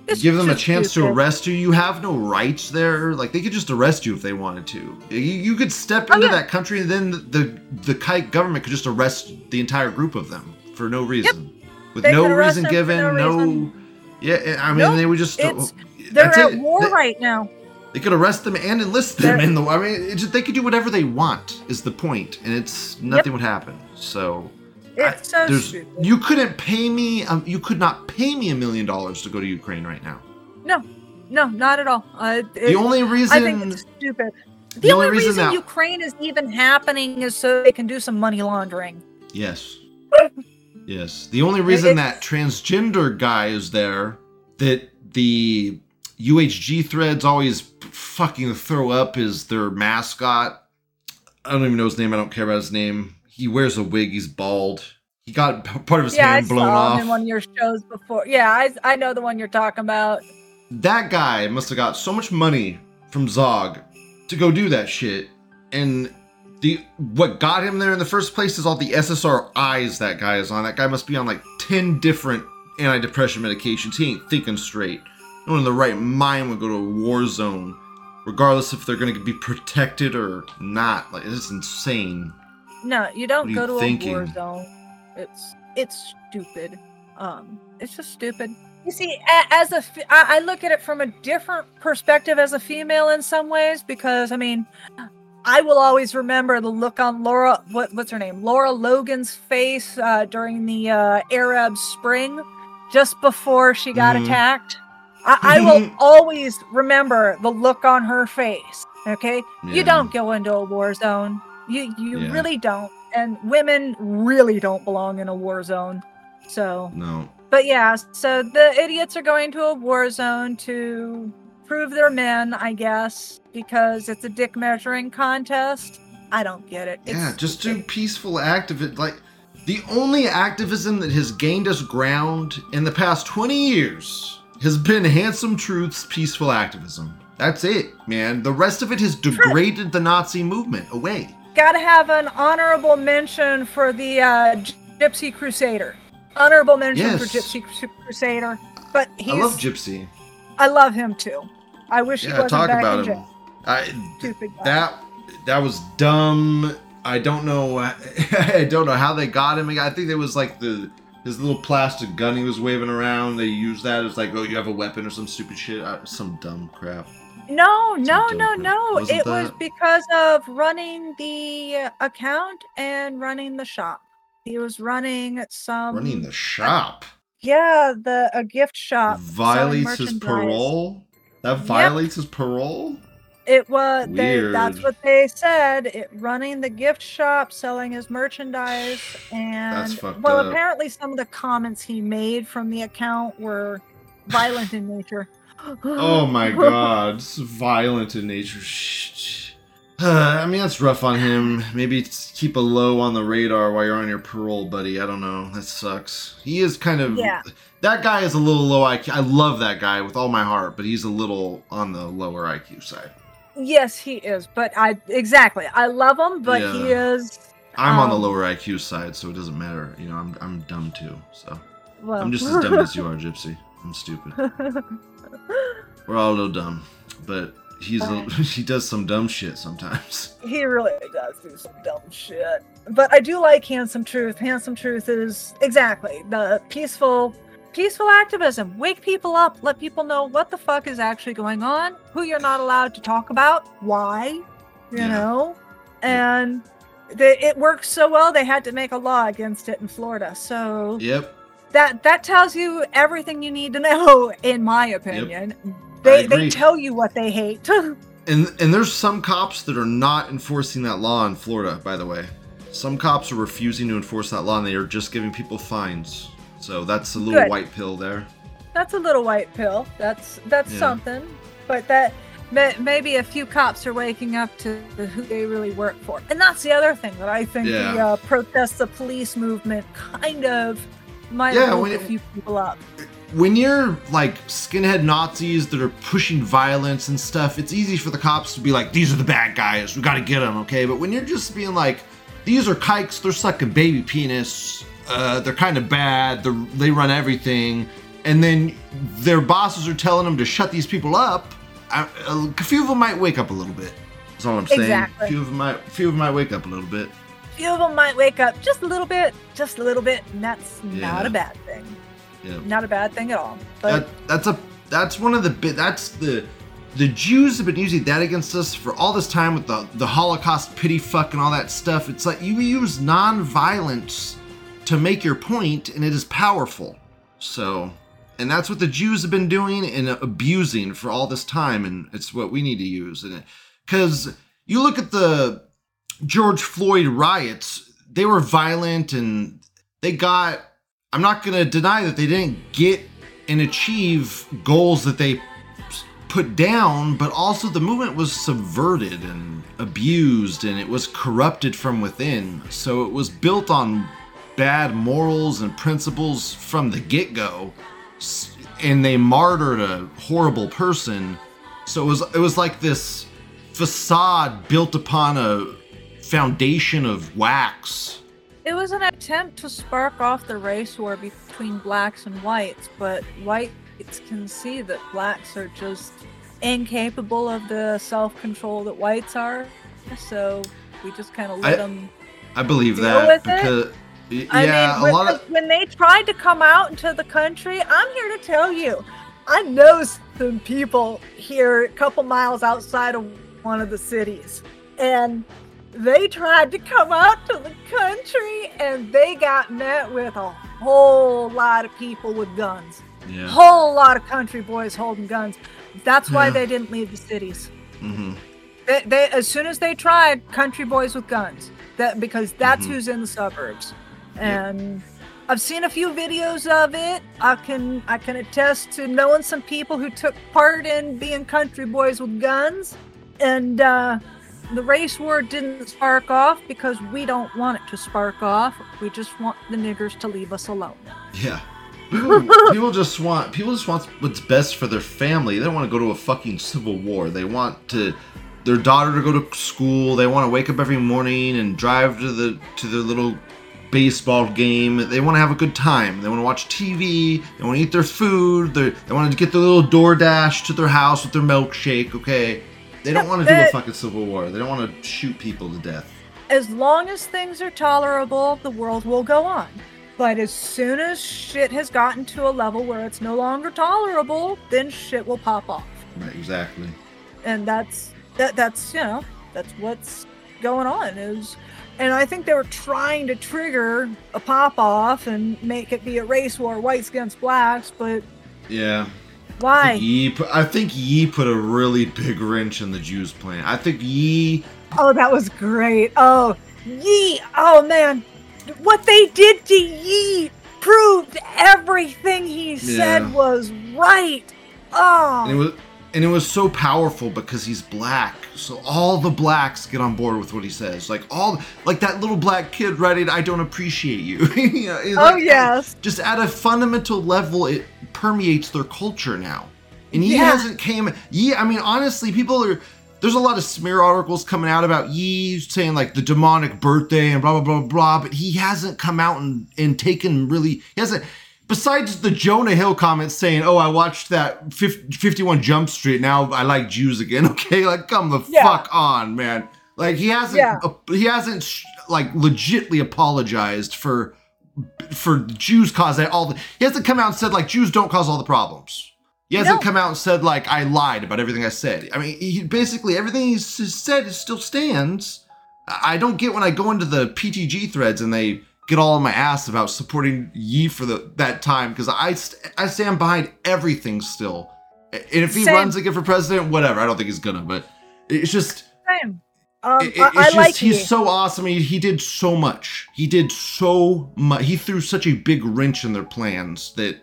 S2: it's give them a chance stupid. to arrest you. You have no rights there. Like they could just arrest you if they wanted to. You, you could step oh, into oh, yeah. that country and then the, the the kite government could just arrest the entire group of them for no reason, yep. with no reason given. No, no yeah, eh, I mean nope. they would just.
S3: It's, oh, they're at it. war they, right now.
S2: They could arrest them and enlist them they're, in the. I mean, just, they could do whatever they want. Is the point, and it's nothing yep. would happen. So
S3: it's so There's, stupid.
S2: You couldn't pay me. Um, you could not pay me a million dollars to go to Ukraine right now.
S3: No, no, not at all. Uh,
S2: it, the only reason
S3: I think it's stupid. The, the only, only, reason, reason that... Ukraine is even happening is so they can do some money laundering.
S2: Yes. yes. The only reason that transgender guy is there, that the UHG threads always fucking throw up is their mascot. I don't even know his name. I don't care about his name. He wears a wig. He's bald. He got part of his yeah, hand I blown saw off.
S3: Him in one of your shows before. Yeah, I, I know the one you're talking about.
S2: That guy must have got so much money from Zog to go do that shit, and the what got him there in the first place is all the SSRIs that guy is on. That guy must be on like ten different antidepressant medications. He ain't thinking straight. No one in the right mind would go to a war zone, regardless if they're going to be protected or not. Like it's insane.
S3: No, you don't go to thinking? a war zone. It's it's stupid. Um, it's just stupid. You see, as a, I look at it from a different perspective as a female in some ways because I mean, I will always remember the look on Laura, what, what's her name, Lara Logan's face uh, during the uh, Arab Spring, just before she got mm-hmm. attacked. I, I will always remember the look on her face. Okay, yeah. you don't go into a war zone. You you yeah. really don't, and women really don't belong in a war zone. So
S2: no.
S3: But yeah, so the idiots are going to a war zone to prove they're men, I guess, because it's a dick measuring contest. I don't get it.
S2: It's yeah, just do peaceful activism. Like, the only activism that has gained us ground in the past 20 years has been Handsome Truth's peaceful activism. That's it, man. The rest of it has degraded the Nazi movement away.
S3: Gotta have an honorable mention for the uh, Gypsy Crusader. Honorable mention yes. for Gypsy Crusader. But he's, I
S2: love Gypsy.
S3: I love him too. I wish yeah, he wasn't talk back about in him.
S2: I, Stupid guy. That that was dumb. I don't know. I don't know how they got him. I think it was like the his little plastic gun he was waving around. They used that as like, oh, you have a weapon or some stupid shit. Uh, some dumb crap.
S3: No, no, no, no. Wasn't it that... was because of running the account and running the shop. He was running some
S2: running the shop.
S3: Yeah, the a gift shop
S2: violates his parole. That violates his parole.
S3: It was they, that's what they said. It running the gift shop, selling his merchandise, and well,
S2: up.
S3: apparently some of the comments he made from the account were violent in nature.
S2: Oh my god, it's violent in nature. I mean, that's rough on him. Maybe keep a low on the radar while you're on your parole, buddy. I don't know. That sucks. He is kind of.
S3: Yeah.
S2: That guy is a little low IQ. I love that guy with all my heart, but he's a little on the lower IQ side.
S3: Yes, he is. But I exactly. I love him, but yeah. he is.
S2: I'm um, on the um, lower IQ side, so it doesn't matter. You know, I'm I'm dumb too. So well. I'm just as dumb as you are, Gypsy. I'm stupid. We're all a little dumb, but he's a, he does some dumb shit sometimes.
S3: He really does do some dumb shit. But I do like Handsome Truth. Handsome Truth is exactly the peaceful peaceful activism. Wake people up, let people know what the fuck is actually going on, who you're not allowed to talk about, why, you yeah. know. And they, it works so well they had to make a law against it in Florida. So
S2: Yep.
S3: That that tells you everything you need to know in my opinion. Yep they they tell you what they hate.
S2: and and there's some cops that are not enforcing that law in Florida, by the way. Some cops are refusing to enforce that law and they are just giving people fines. So that's a little Good. white pill there.
S3: That's a little white pill. That's that's yeah. something. But that maybe a few cops are waking up to who they really work for. And that's the other thing that I think yeah. the uh, protest the police movement kind of might yeah, wake a few people up
S2: when you're like skinhead Nazis that are pushing violence and stuff, it's easy for the cops to be like, these are the bad guys, we gotta get them, okay? But when you're just being like, these are kikes, they're sucking baby penis, uh, they're kind of bad, they're, they run everything, and then their bosses are telling them to shut these people up, I, a few of them might wake up a little bit. That's all I'm saying. Exactly. A few of them might, a few of them might wake up a little bit.
S3: Few of them might wake up just a little bit, just a little bit, and that's yeah. not a bad thing. Yeah. Not a bad thing at all. But
S2: that, that's a that's one of the bit that's the the Jews have been using that against us for all this time with the the Holocaust pity fuck and all that stuff. It's like you use non-violence to make your point, and it is powerful. So, and that's what the Jews have been doing and abusing for all this time, and it's what we need to use. And because you look at the George Floyd riots, they were violent and they got I'm not going to deny that they didn't get and achieve goals that they put down, but also the movement was subverted and abused and it was corrupted from within. So it was built on bad morals and principles from the get go. And they martyred a horrible person. So it was it was like this facade built upon a foundation of wax
S3: it was an attempt to spark off the race war between blacks and whites, but whites can see that blacks are just incapable of the self control that whites are. So we just kind of let I, them.
S2: I believe that because. It.
S3: I
S2: yeah,
S3: mean, when,
S2: a lot of
S3: when they tried to come out into the country, I'm here to tell you, I know some people here a couple miles outside of one of the cities, and they tried to come out to the country and they got met with a whole lot of people with guns. Yeah. Whole lot of country boys holding guns. That's why yeah. they didn't leave the cities. Mm-hmm. They, they, as soon as they tried, country boys with guns. That because that's mm-hmm. who's in the suburbs. And yep. I've seen a few videos of it. I can I can attest to knowing some people who took part in being country boys with guns. And uh, the race war didn't spark off because we don't want it to spark off. We just want the niggers to leave us alone.
S2: Yeah. People, people just want people just want what's best for their family. They don't want to go to a fucking civil war. They want to their daughter to go to school. They want to wake up every morning and drive to the to their little baseball game. They want to have a good time. They want to watch TV. They want to eat their food. They they want to get their little DoorDash to their house with their milkshake. Okay, they don't want to do a fucking civil war. They don't want to shoot people to death.
S3: As long as things are tolerable, the world will go on. But as soon as shit has gotten to a level where it's no longer tolerable, then shit will pop off.
S2: Right, exactly.
S3: And that's that that's you know, that's what's going on is and I think they were trying to trigger a pop off and make it be a race war, whites against blacks, but
S2: yeah,
S3: why?
S2: Ye, put, I think Ye put a really big wrench in the Jews' plan. I think Ye.
S3: Oh, that was great. Oh, Ye. Oh man, what they did to Ye proved everything he said yeah. was right. Oh.
S2: And it was, and it was so powerful because he's black. So all the blacks get on board with what he says. Like all, like that little black kid writing, "I don't appreciate you." you know,
S3: oh like, yes.
S2: Just at a fundamental level, it permeates their culture now. And he yeah. hasn't came. Yeah, I mean, honestly, people are. There's a lot of smear articles coming out about Ye saying like the demonic birthday and blah blah blah blah, but he hasn't come out and, and taken really. He hasn't besides the Jonah Hill comments saying, "Oh, I watched that 50, 51 Jump Street. Now I like Jews again." Okay, like come the yeah. fuck on, man. Like he hasn't yeah. uh, he hasn't like legitly apologized for for Jews cause all the he hasn't come out and said like Jews don't cause all the problems. He hasn't no. come out and said like I lied about everything I said. I mean, he, basically everything he said still stands. I don't get when I go into the PTG threads and they get all on my ass about supporting Ye for the that time because I st- I stand behind everything still. And if he Same. runs again for president, whatever. I don't think he's gonna, but it's just.
S3: Same. Um, it, it's I, I just, like
S2: he's so awesome. He, he did so much. He did so much. He threw such a big wrench in their plans that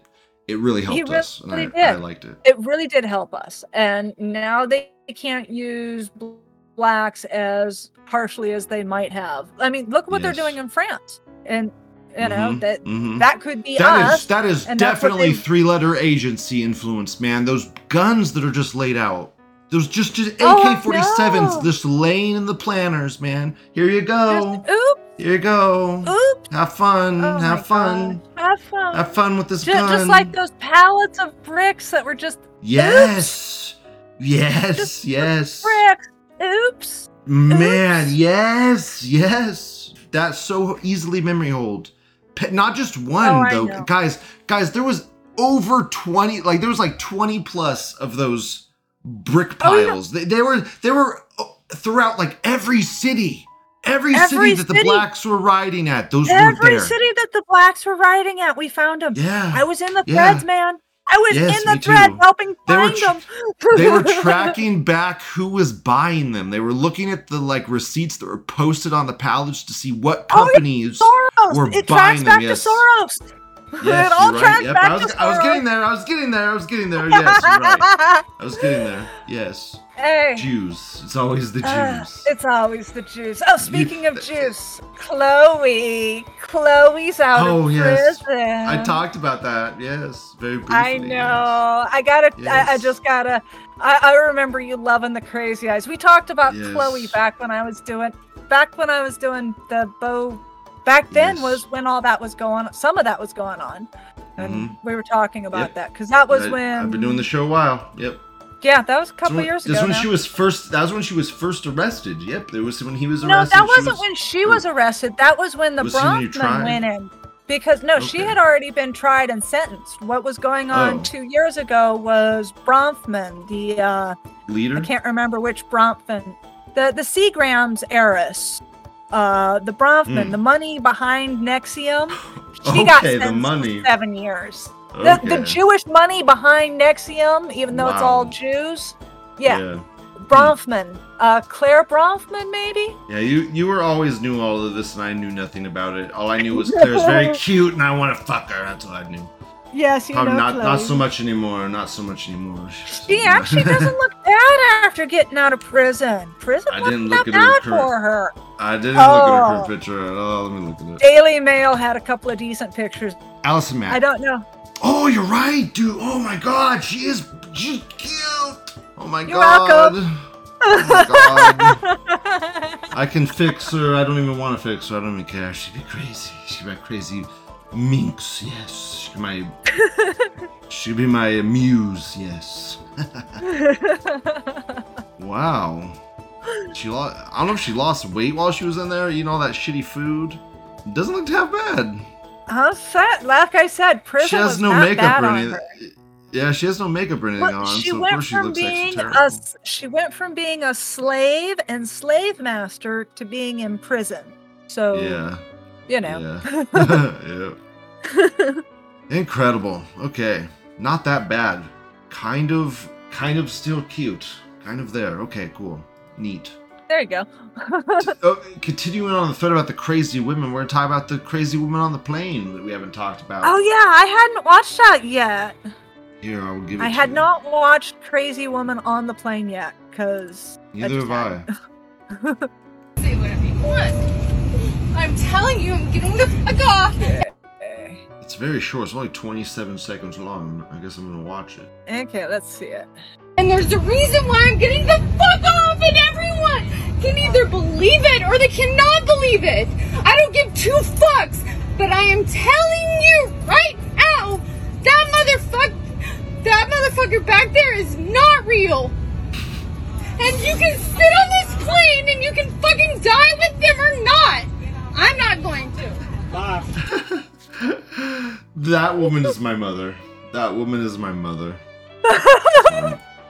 S2: it really helped really us. And I, I, liked it.
S3: It really did help us. And now they can't use blacks as harshly as they might have. I mean, look what yes. they're doing in France and you know mm-hmm, that mm-hmm. that could be
S2: that
S3: us,
S2: is, that is definitely they... three letter agency influence man. Those guns that are just laid out. Those just just ak-47s oh, no. just laying in the planners man. Here you go.
S3: Just, oops.
S2: Here you go.
S3: Oops.
S2: Have fun oh have fun.
S3: God. have fun.
S2: Have fun with this
S3: just,
S2: gun.
S3: just like those pallets of bricks that were just
S2: yes.
S3: oops.
S2: yes just yes.
S3: bricks. Oops.
S2: Man oops. yes yes that's so easily memory hold. Not just one oh, though, guys. Guys, there was over twenty. Like there was like twenty plus of those brick piles. Oh, yeah. they, they, were they were uh, throughout like every city. Every, every city that the blacks were riding at, those
S3: every
S2: were there.
S3: Every city that the blacks were riding at, we found them.
S2: Yeah,
S3: I was in the threads, yeah. man. I was
S2: Yes,
S3: in the thread
S2: too.
S3: helping
S2: They were
S3: find
S2: tr-
S3: them.
S2: they were tracking back who was buying them. They were looking at the like receipts that were posted on the pallets to see what
S3: Oh,
S2: companies.
S3: Soros.
S2: We're
S3: it
S2: buying
S3: tracks
S2: them,
S3: back
S2: yes.
S3: to Soros.
S2: Yes,
S3: it all
S2: you're
S3: tracks
S2: right. Yep,
S3: back
S2: I was,
S3: to
S2: I was getting there. I was getting there. I was getting there. Yes, you're right. I was getting there. Yes.
S3: Hey.
S2: Jews. It's always the
S3: Uh,
S2: Jews.
S3: it's always the juice. Oh, speaking of juice, Chloe. Chloe's out
S2: Oh,
S3: of
S2: yes.
S3: prison.
S2: I talked about that. Yes, very briefly.
S3: I know. I gotta. I, I just gotta. I, I remember you loving the crazy eyes. We talked about
S2: Yes.
S3: Chloe back when I was doing. Back when I was doing the bow. Back then
S2: Yes.
S3: was when all that was going. Some of that was going on, and
S2: Mhm.
S3: we were talking about
S2: Yep.
S3: that because that was
S2: I,
S3: when.
S2: I've been doing the show a while. Yep.
S3: Yeah, that was a couple
S2: one-
S3: years
S2: This
S3: ago.
S2: when
S3: now.
S2: she was first. That was when she was first arrested. Yep. There was when he was arrested.
S3: No, that
S2: she
S3: wasn't
S2: was-
S3: when she was arrested. That was when the
S2: Was she
S3: Bronfman went in. Because no, she had already been tried and sentenced. What was going on
S2: Oh.
S3: two years ago was Bronfman, the uh,
S2: leader.
S3: I can't remember which Bronfman, the the Seagrams heiress, uh, the Bronfman,
S2: Hmm.
S3: the money behind NXIVM. She got
S2: Okay, the
S3: sentenced to
S2: money.
S3: seven years. The, the Jewish money behind NXIVM, even though it's all Jews. Yeah,
S2: yeah.
S3: Bronfman, uh, Clare Bronfman, maybe.
S2: Yeah, you you were always knew all of this, and I knew nothing about it. All I knew was Claire's very cute, and I want to fuck her. That's all I knew.
S3: Yes, you
S2: Probably
S3: know
S2: not not so much anymore. Not so much anymore.
S3: She actually doesn't look bad after getting out of prison. Prison
S2: I didn't
S3: that
S2: look at
S3: bad
S2: current-
S3: for her.
S2: I didn't look at her
S3: Oh.
S2: current picture at all. Let me look at it.
S3: Daily Mail had a couple of decent pictures.
S2: Allison Mack.
S3: I don't know.
S2: Oh, you're right, dude. Oh my God, she is she's cute. Oh my
S3: You're
S2: God.
S3: welcome.
S2: Oh my God. I can fix her. I don't even want to fix her. I don't even care. She'd be crazy. She'd be crazy minx. Yes. She'd be my. she'd be my muse. Yes. Wow. She lost. I don't know if she lost weight while she was in there eating all that shitty food. Doesn't look half bad.
S3: How sad. Like I said, prison
S2: she has no makeup or
S3: on
S2: anything. Yeah, she has no makeup or anything
S3: Well,
S2: on,
S3: she
S2: so
S3: went
S2: she
S3: from
S2: looks
S3: being a she went from being a slave and slave master to being in prison. So
S2: Yeah.
S3: you know.
S2: Yeah. yeah. Incredible. Okay. Not that bad. Kind of kind of still cute. Kind of there. Okay, cool. Neat.
S3: There you go.
S2: Oh, continuing on the thread about the crazy women, we're gonna talk about the crazy woman on the plane that we haven't talked about.
S3: oh yeah, I hadn't watched that yet.
S2: Here, I will give it
S3: I
S2: to
S3: had
S2: you.
S3: not watched Crazy Woman on the plane yet because
S2: Neither have I.
S4: Say whatever you want. I'm telling you, I'm getting the fuck off.
S2: It's very short. It's only 27 seconds long. I guess I'm gonna watch it.
S3: Okay, let's see it.
S4: And there's a reason why I'm getting the fuck off, and everyone can either believe it or they cannot believe it. I don't give two fucks, but I am telling you right now, that motherfucker, that motherfucker back there is not real. And you can sit on this plane and you can fucking die with them or not. I'm not going to.
S2: That woman is my mother. That woman is my mother.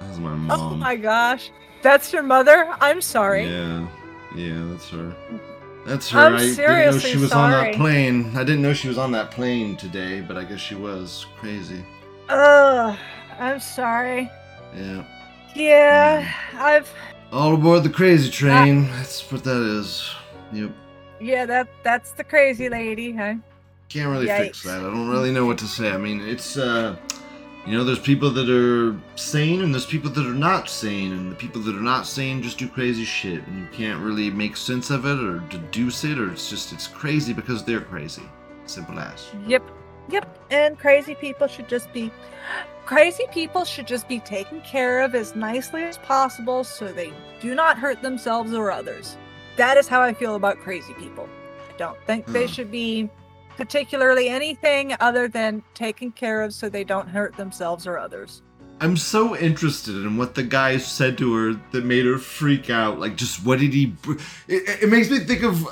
S2: That's my mom.
S3: Oh my gosh, that's your mother. I'm sorry.
S2: Yeah, yeah, that's her. That's her.
S3: I'm
S2: I didn't know she was on that plane. I didn't know she was on that plane today, but I guess she was. Crazy.
S3: Ugh, I'm sorry.
S2: Yeah.
S3: Yeah, I've
S2: All aboard the crazy train. That's what that is. Yep.
S3: yeah that that's the crazy lady, huh?
S2: Can't really fix that. I don't really know what to say. I mean, it's uh you know, there's people that are sane and there's people that are not sane, and the people that are not sane just do crazy shit, and you can't really make sense of it or deduce it, or it's just it's crazy because they're crazy. Simple as.
S3: Yep, yep. And crazy people should just be crazy people should just be taken care of as nicely as possible so they do not hurt themselves or others. That is how I feel about crazy people. I don't think they
S2: Hmm.
S3: should be particularly anything other than taken care of so they don't hurt themselves or others.
S2: I'm so interested in what the guy said to her that made her freak out. Like, just what did he? br- It, it makes me think of.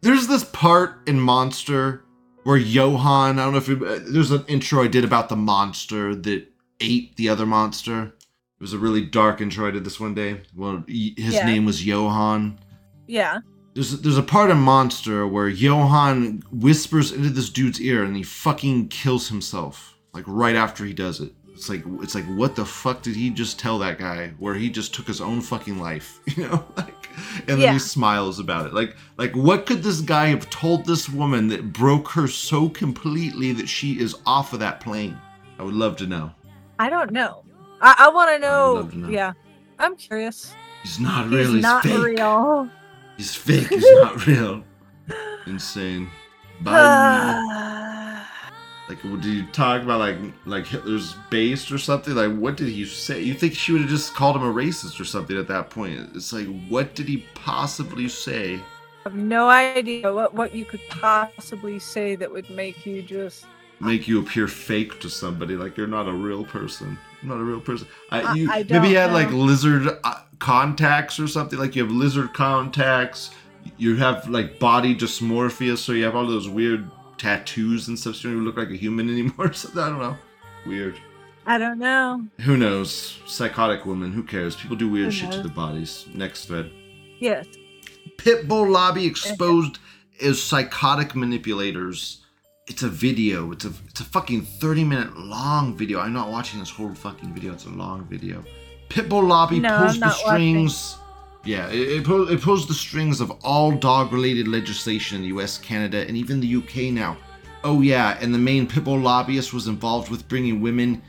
S2: There's this part in Monster where Johan. I don't know if it, uh, there's an intro I did about the monster that ate the other monster. It was a really dark intro I did this one day. Well, his
S3: Yeah.
S2: name was Johan.
S3: Yeah.
S2: There's there's a part in Monster where Johan whispers into this dude's ear and he fucking kills himself like right after he does it. It's like it's like what the fuck did he just tell that guy? Where he just took his own fucking life, you know? Like, and then
S3: Yeah.
S2: he smiles about it. Like like what could this guy have told this woman that broke her so completely that she is off of that plane? I would love to know.
S3: I don't know. I, I want to know.
S2: love to know.
S3: Yeah, I'm curious.
S2: He's not really. He's
S3: not
S2: fake.
S3: real.
S2: He's fake. He's not real. Insane. Biden. Like, did you talk about like like Hitler's base or something? Like, what did he say? You think she would have just called him a racist or something at that point? It's like, what did he possibly say?
S3: I have no idea what what you could possibly say that would make you just.
S2: Make you appear fake to somebody, like you're not a real person. You're not a real person. I,
S3: I-
S2: you
S3: I
S2: maybe
S3: don't
S2: you had like lizard uh, contacts or something. Like you have lizard contacts. You have like body dysmorphia, so you have all those weird tattoos and stuff. So you don't even look like a human anymore. or something. I don't know. Weird.
S3: I don't know.
S2: Who knows? Psychotic woman. Who cares? People do weird shit to their bodies. Next thread.
S3: Yes.
S2: Pitbull lobby exposed as psychotic manipulators. It's a video. It's a it's a fucking 30 minute long video. I'm not watching this whole fucking video. It's a long video. Pitbull lobby
S3: No,
S2: pulls the
S3: not watching.
S2: strings. Yeah, it, it, pull, it pulls the strings of all dog related legislation in the US, Canada, and even the UK now. Oh, yeah, and the main Pitbull lobbyist was involved with bringing women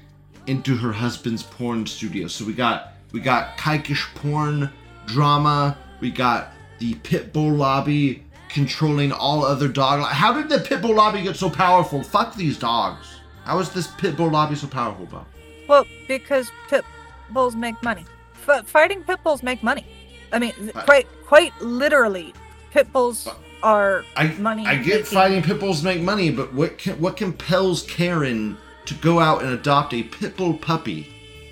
S2: into her husband's porn studio. So we got we got kikish porn drama. We got the Pitbull lobby controlling all other dog. How did the pit bull lobby get so powerful? Fuck these dogs. How is this pit bull lobby so powerful, Bob?
S3: Well, because pit bulls make money. F- fighting pit bulls make money. I mean, th- quite quite literally, pit bulls are
S2: I
S3: money.
S2: I get
S3: making.
S2: fighting pit bulls make money, but what can, what compels Karen to go out and adopt a pit bull puppy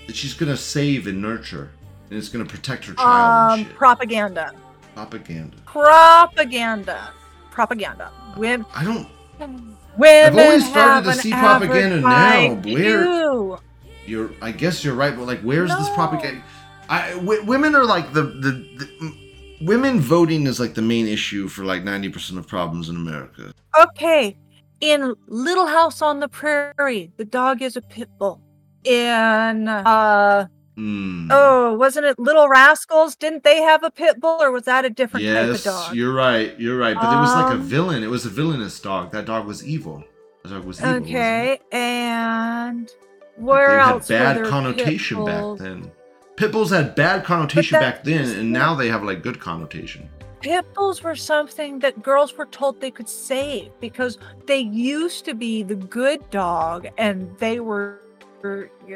S2: that she's gonna save and nurture and it's gonna protect her child
S3: Um, propaganda.
S2: Propaganda.
S3: Propaganda. Propaganda. Women.
S2: I don't.
S3: Women I've
S2: always started to see propaganda now, where-
S3: too.
S2: You're. I guess you're right, but like, where's this propaganda? I w- women are like the, the the women voting is like the main issue for like ninety percent of problems in America.
S3: Okay, in Little House on the Prairie, the dog is a pit bull. In uh
S2: Hmm.
S3: oh, wasn't it Little Rascals? Didn't they have a pit bull, or was that a different type of
S2: yes,
S3: dog?
S2: you're right. You're right. But it was like a
S3: Um,
S2: villain. It was a villainous dog. That dog was evil. That dog was evil.
S3: Okay, and
S2: They
S3: where
S2: had
S3: else? were
S2: bad
S3: there pit
S2: connotation back then. Pit bulls had bad connotation
S3: that's
S2: back then, and now they have like good connotation.
S3: Pit bulls were something that girls were told they could save because they used to be the good dog, and they were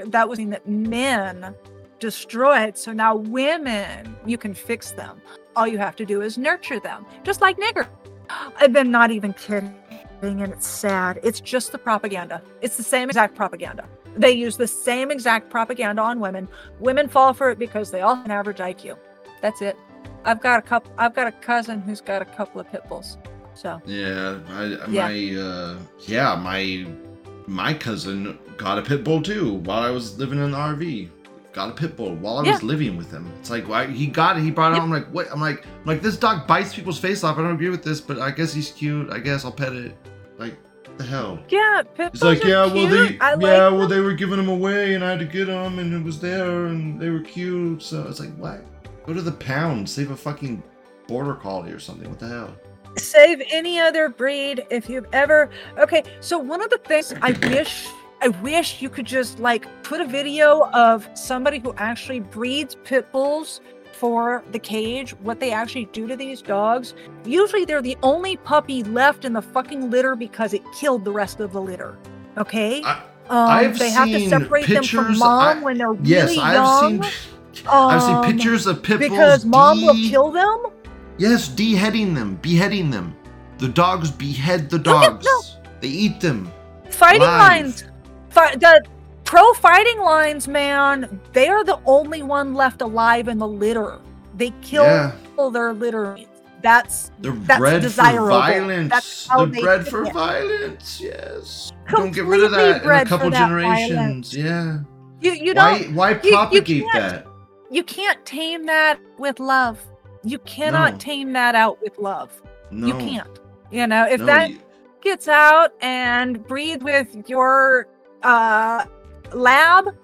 S3: that was that men destroyed. So now women, you can fix them. All you have to do is nurture them, just like nigger. I've been not even kidding, and it's sad. It's just the propaganda. It's the same exact propaganda. They use the same exact propaganda on women. Women fall for it because they all have an average IQ. That's it. I've got a couple. I've got a cousin who's got a couple of pit bulls. So
S2: Yeah, I,
S3: Yeah.
S2: my uh, yeah, my my cousin got a pit bull too while I was living in the RV. Got a pit bull while I
S3: Yeah.
S2: was living with him. It's like why he got it, he brought it
S3: Yep.
S2: home. I'm like, what? I'm like, I'm like this dog bites people's face off. I don't agree with this, but I guess he's cute. I guess I'll pet it. Like, the hell?
S3: yeah, pit
S2: He's
S3: bulls
S2: like,
S3: are
S2: yeah, well they,
S3: cute. I like
S2: yeah, well
S3: them.
S2: they were giving them away, and I had to get them, and it was there, and they were cute. So it's like, what? Go to the pound, save a fucking border collie or something. What the hell?
S3: Save any other breed if you've ever okay so one of the things i wish i wish you could just like put a video of somebody who actually breeds pit bulls for the cage what they actually do to these dogs usually they're the only puppy left in the fucking litter because it killed the rest of the litter okay
S2: I-
S3: um, they have to
S2: seen
S3: separate them from mom
S2: I-
S3: when they're really
S2: Yes, I've
S3: young
S2: seen. I've seen
S3: um,
S2: pictures of pit bulls.
S3: because mom will kill them
S2: Yes, beheading them, beheading them. The dogs behead the dogs.
S3: no.
S2: They eat them.
S3: fighting
S2: Live.
S3: lines fi- the pro fighting lines man they are the only one left alive in the litter they kill
S2: Yeah.
S3: their litter that's
S2: They're
S3: That's
S2: bred
S3: desirable.
S2: for violence.
S3: That's how
S2: They're
S3: they
S2: bred for
S3: it.
S2: violence. Yes. Don't get rid of that in a couple generations. Yeah.
S3: you you
S2: why?
S3: don't
S2: Why
S3: you
S2: propagate
S3: can't-
S2: that?
S3: you can't tame that with love you cannot
S2: No.
S3: tame that out with love
S2: No.
S3: you can't you know if
S2: no,
S3: that
S2: you-
S3: gets out and breathe with your uh lab,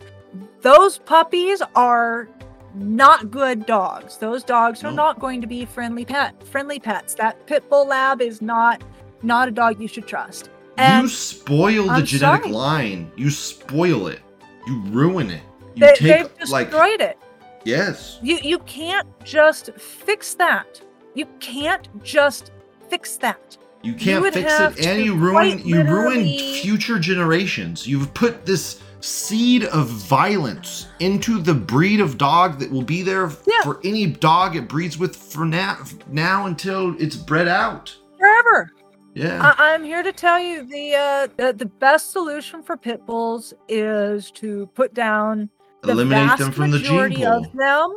S3: those puppies are not good dogs. Those dogs are not going to be friendly pet friendly pets. That pit bull lab is not not a dog you should trust.
S2: you spoil the
S3: I'm
S2: genetic
S3: sorry.
S2: line. You spoil it. You ruin it. You
S3: they,
S2: take
S3: they've
S2: like
S3: destroyed it.
S2: Yes.
S3: You you can't just fix that. You can't just fix that.
S2: You can't
S3: would
S2: fix it, and you ruin you ruin future generations. You've put this seed of violence into the breed of dog that will be there
S3: Yeah.
S2: for any dog it breeds with for now, now until it's bred out.
S3: Forever.
S2: Yeah,
S3: I, I'm here to tell you the, uh, the the best solution for pit bulls is to put down
S2: eliminate them from the gene pool.
S3: of them.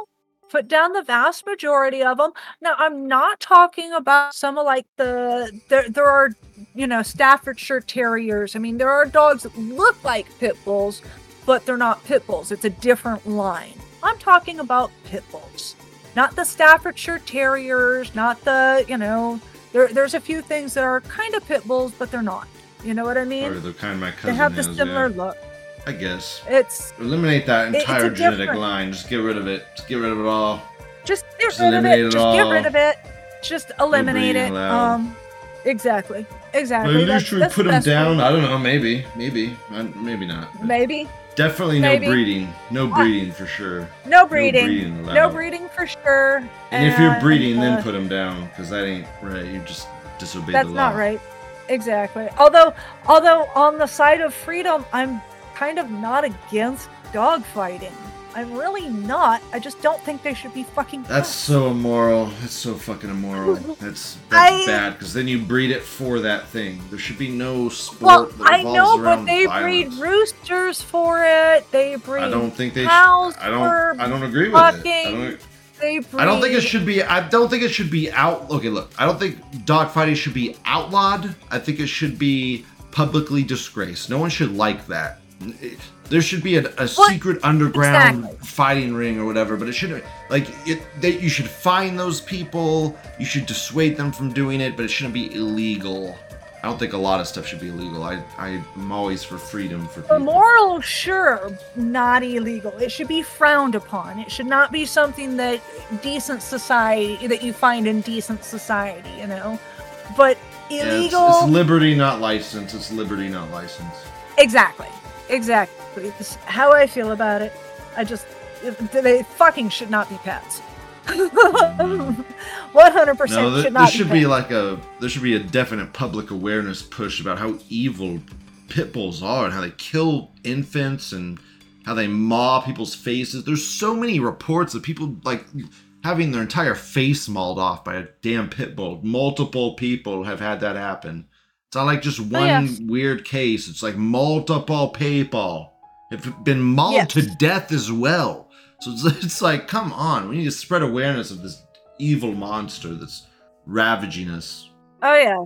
S3: Put down the vast majority of them. Now, I'm not talking about some of like the there. There are you know Staffordshire Terriers. I mean, there are dogs that look like pit bulls, but they're not pit bulls. It's a different line. I'm talking about pit bulls, not the Staffordshire Terriers, not the you know. There, there's a few things that are kind of pit bulls, but they're not. You know what I mean?
S2: Or the kind my
S3: They have the similar
S2: yeah.
S3: look.
S2: I guess.
S3: It's
S2: Eliminate that
S3: It- it's a
S2: entire genetic
S3: different-
S2: line. Just get rid of it. Just get rid of it all.
S3: just get
S2: Just
S3: rid of
S2: eliminate
S3: it.
S2: it
S3: Just get rid of it. Just eliminate it.
S2: allowed.
S3: Um, exactly, exactly.
S2: least
S3: That's-
S2: we put them
S3: best way.
S2: down. I don't know. Maybe. Maybe. Maybe not.
S3: Maybe
S2: Definitely no breeding. No breeding for sure.
S3: no breeding.
S2: No breeding
S3: No breeding for sure.
S2: And if you're breeding,
S3: uh,
S2: then put them down because that ain't right. You just disobeyed the law.
S3: That's not right. Exactly. Although, although on the side of freedom, I'm kind of not against dog fighting. I'm really not. I just don't think they should be fucking.
S2: That's
S3: pets.
S2: so immoral. That's so fucking immoral. That's that's
S3: I-
S2: bad because then you breed it for that thing. There should be no sport
S3: Well,
S2: that
S3: I know, but they
S2: violence.
S3: breed roosters for it. They breed.
S2: I don't think they. Sh-
S3: cows
S2: I don't. I don't agree with it. I
S3: fucking
S2: don't,
S3: They breed.
S2: I don't think it should be. I don't think it should be out. Okay, look. I don't think dogfighting should be outlawed. I think it should be publicly disgraced. No one should like that. There should be a, a secret underground
S3: Exactly.
S2: fighting ring or whatever, but it shouldn't. Like it, they, you should find those people. You should dissuade them from doing it, but it shouldn't be illegal. I don't think a lot of stuff should be illegal. I, I'm always for freedom for people.
S3: Immoral, sure, not illegal. It should be frowned upon. It should not be something that decent society that you find in decent society, you know. But
S2: Yeah, it's-
S3: illegal,
S2: it's liberty, not license. It's liberty, not license.
S3: exactly, exactly. It's how I feel about it. I just they fucking should not be pets. One hundred percent should not
S2: this should
S3: be
S2: be
S3: pets.
S2: like a there should be a definite public awareness push about how evil pit bulls are and how they kill infants and how they maw people's faces. There's so many reports of people like having their entire face mauled off by a damn pit bull. Multiple people have had that happen. It's not like just one
S3: yes.
S2: weird case. It's like multiple people have been mauled
S3: Yes.
S2: to death as well. So it's, it's like, come on, we need to spread awareness of this evil monster that's ravaging us.
S3: Oh yeah.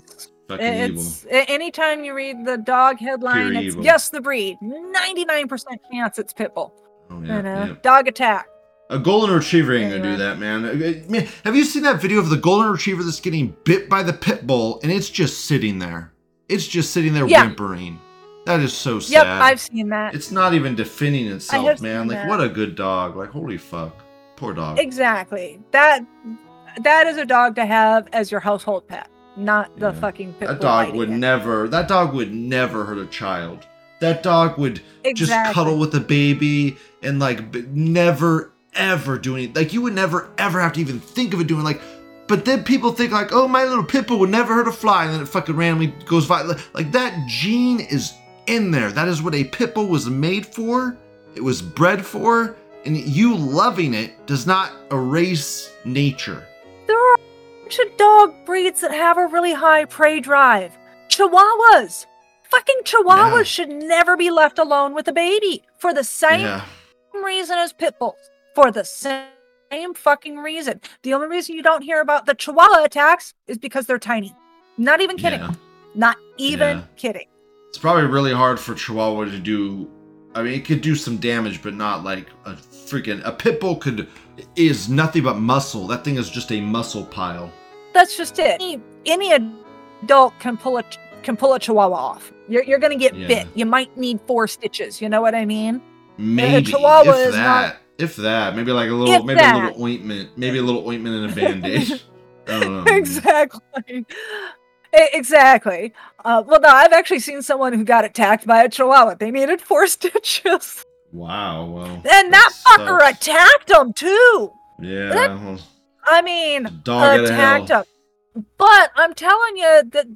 S2: Fucking evil.
S3: It's a- anytime you read the dog headline,
S2: Pure
S3: it's
S2: evil.
S3: guess the breed. Ninety-nine percent chance it's pitbull.
S2: Oh,
S3: you
S2: yeah,
S3: know,
S2: yeah.
S3: dog attack.
S2: A golden retriever ain't gonna do that, man. Uh, man. Have you seen that video of the golden retriever that's getting bit by the pit bull and it's just sitting there? It's just sitting there
S3: Yeah.
S2: whimpering. That is so sad.
S3: Yep, I've seen that.
S2: It's not even defending itself, man. Like,
S3: that.
S2: what a good dog. Like, holy fuck. Poor dog.
S3: Exactly. That that is a dog to have as your household pet, not the
S2: Yeah.
S3: fucking pit
S2: That dog would
S3: it.
S2: never. That dog would never hurt a child. That dog would just cuddle with a baby and like never ever do anything. Like you would never ever have to even think of it doing like. But then people think like, oh, my little pitbull would never hurt a fly, and then it fucking randomly goes violent. Like that gene is in there. That is what a pitbull was made for. It was bred for, and you loving it does not erase nature.
S3: There are a bunch of dog breeds that have a really high prey drive. Chihuahuas. Fucking chihuahuas
S2: Yeah.
S3: should never be left alone with a baby for the same
S2: Yeah.
S3: reason as pit bulls. For the same fucking reason. The only reason you don't hear about the chihuahua attacks is because they're tiny. Not even kidding.
S2: Yeah.
S3: Not even
S2: Yeah.
S3: kidding.
S2: It's probably really hard for Chihuahua to do. I mean, it could do some damage, but not like a freaking. A pit bull could is nothing but muscle. That thing is just a muscle pile.
S3: That's just it. Any, any adult can pull a can pull a chihuahua off. You're, you're gonna get
S2: Yeah.
S3: bit. You might need four stitches. You know what I mean?
S2: Maybe
S3: Chihuahua
S2: if
S3: is
S2: that,
S3: not-
S2: if that, maybe like a little,
S3: If
S2: maybe a little ointment, maybe a little ointment and a band-aid. I don't know.
S3: exactly. Exactly. Uh, well, no, I've actually seen someone who got attacked by a chihuahua. They needed four stitches.
S2: Wow. Well.
S3: And that fucker
S2: sucks.
S3: attacked them too.
S2: Yeah. well,
S3: I mean,
S2: dog
S3: attacked them. But I'm telling you that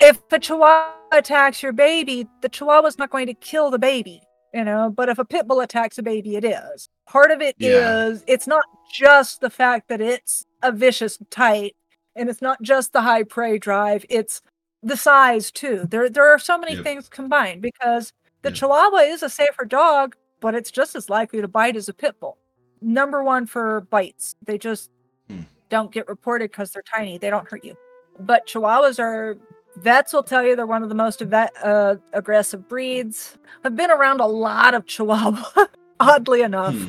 S3: if a chihuahua attacks your baby, the chihuahua's not going to kill the baby, you know. But if a pit bull attacks a baby, it is. Part of it is
S2: Yeah.
S3: it's not just the fact that it's a vicious type, and it's not just the high prey drive. It's the size too. There, there are so many
S2: Yep.
S3: things combined because the
S2: Yep.
S3: chihuahua is a safer dog, but it's just as likely to bite as a pit bull. Number one for bites. They just
S2: Hmm.
S3: don't get reported because they're tiny. They don't hurt you. But chihuahuas are vets will tell you they're one of the most uh, aggressive breeds. I've been around a lot of chihuahua, oddly enough.
S2: Hmm.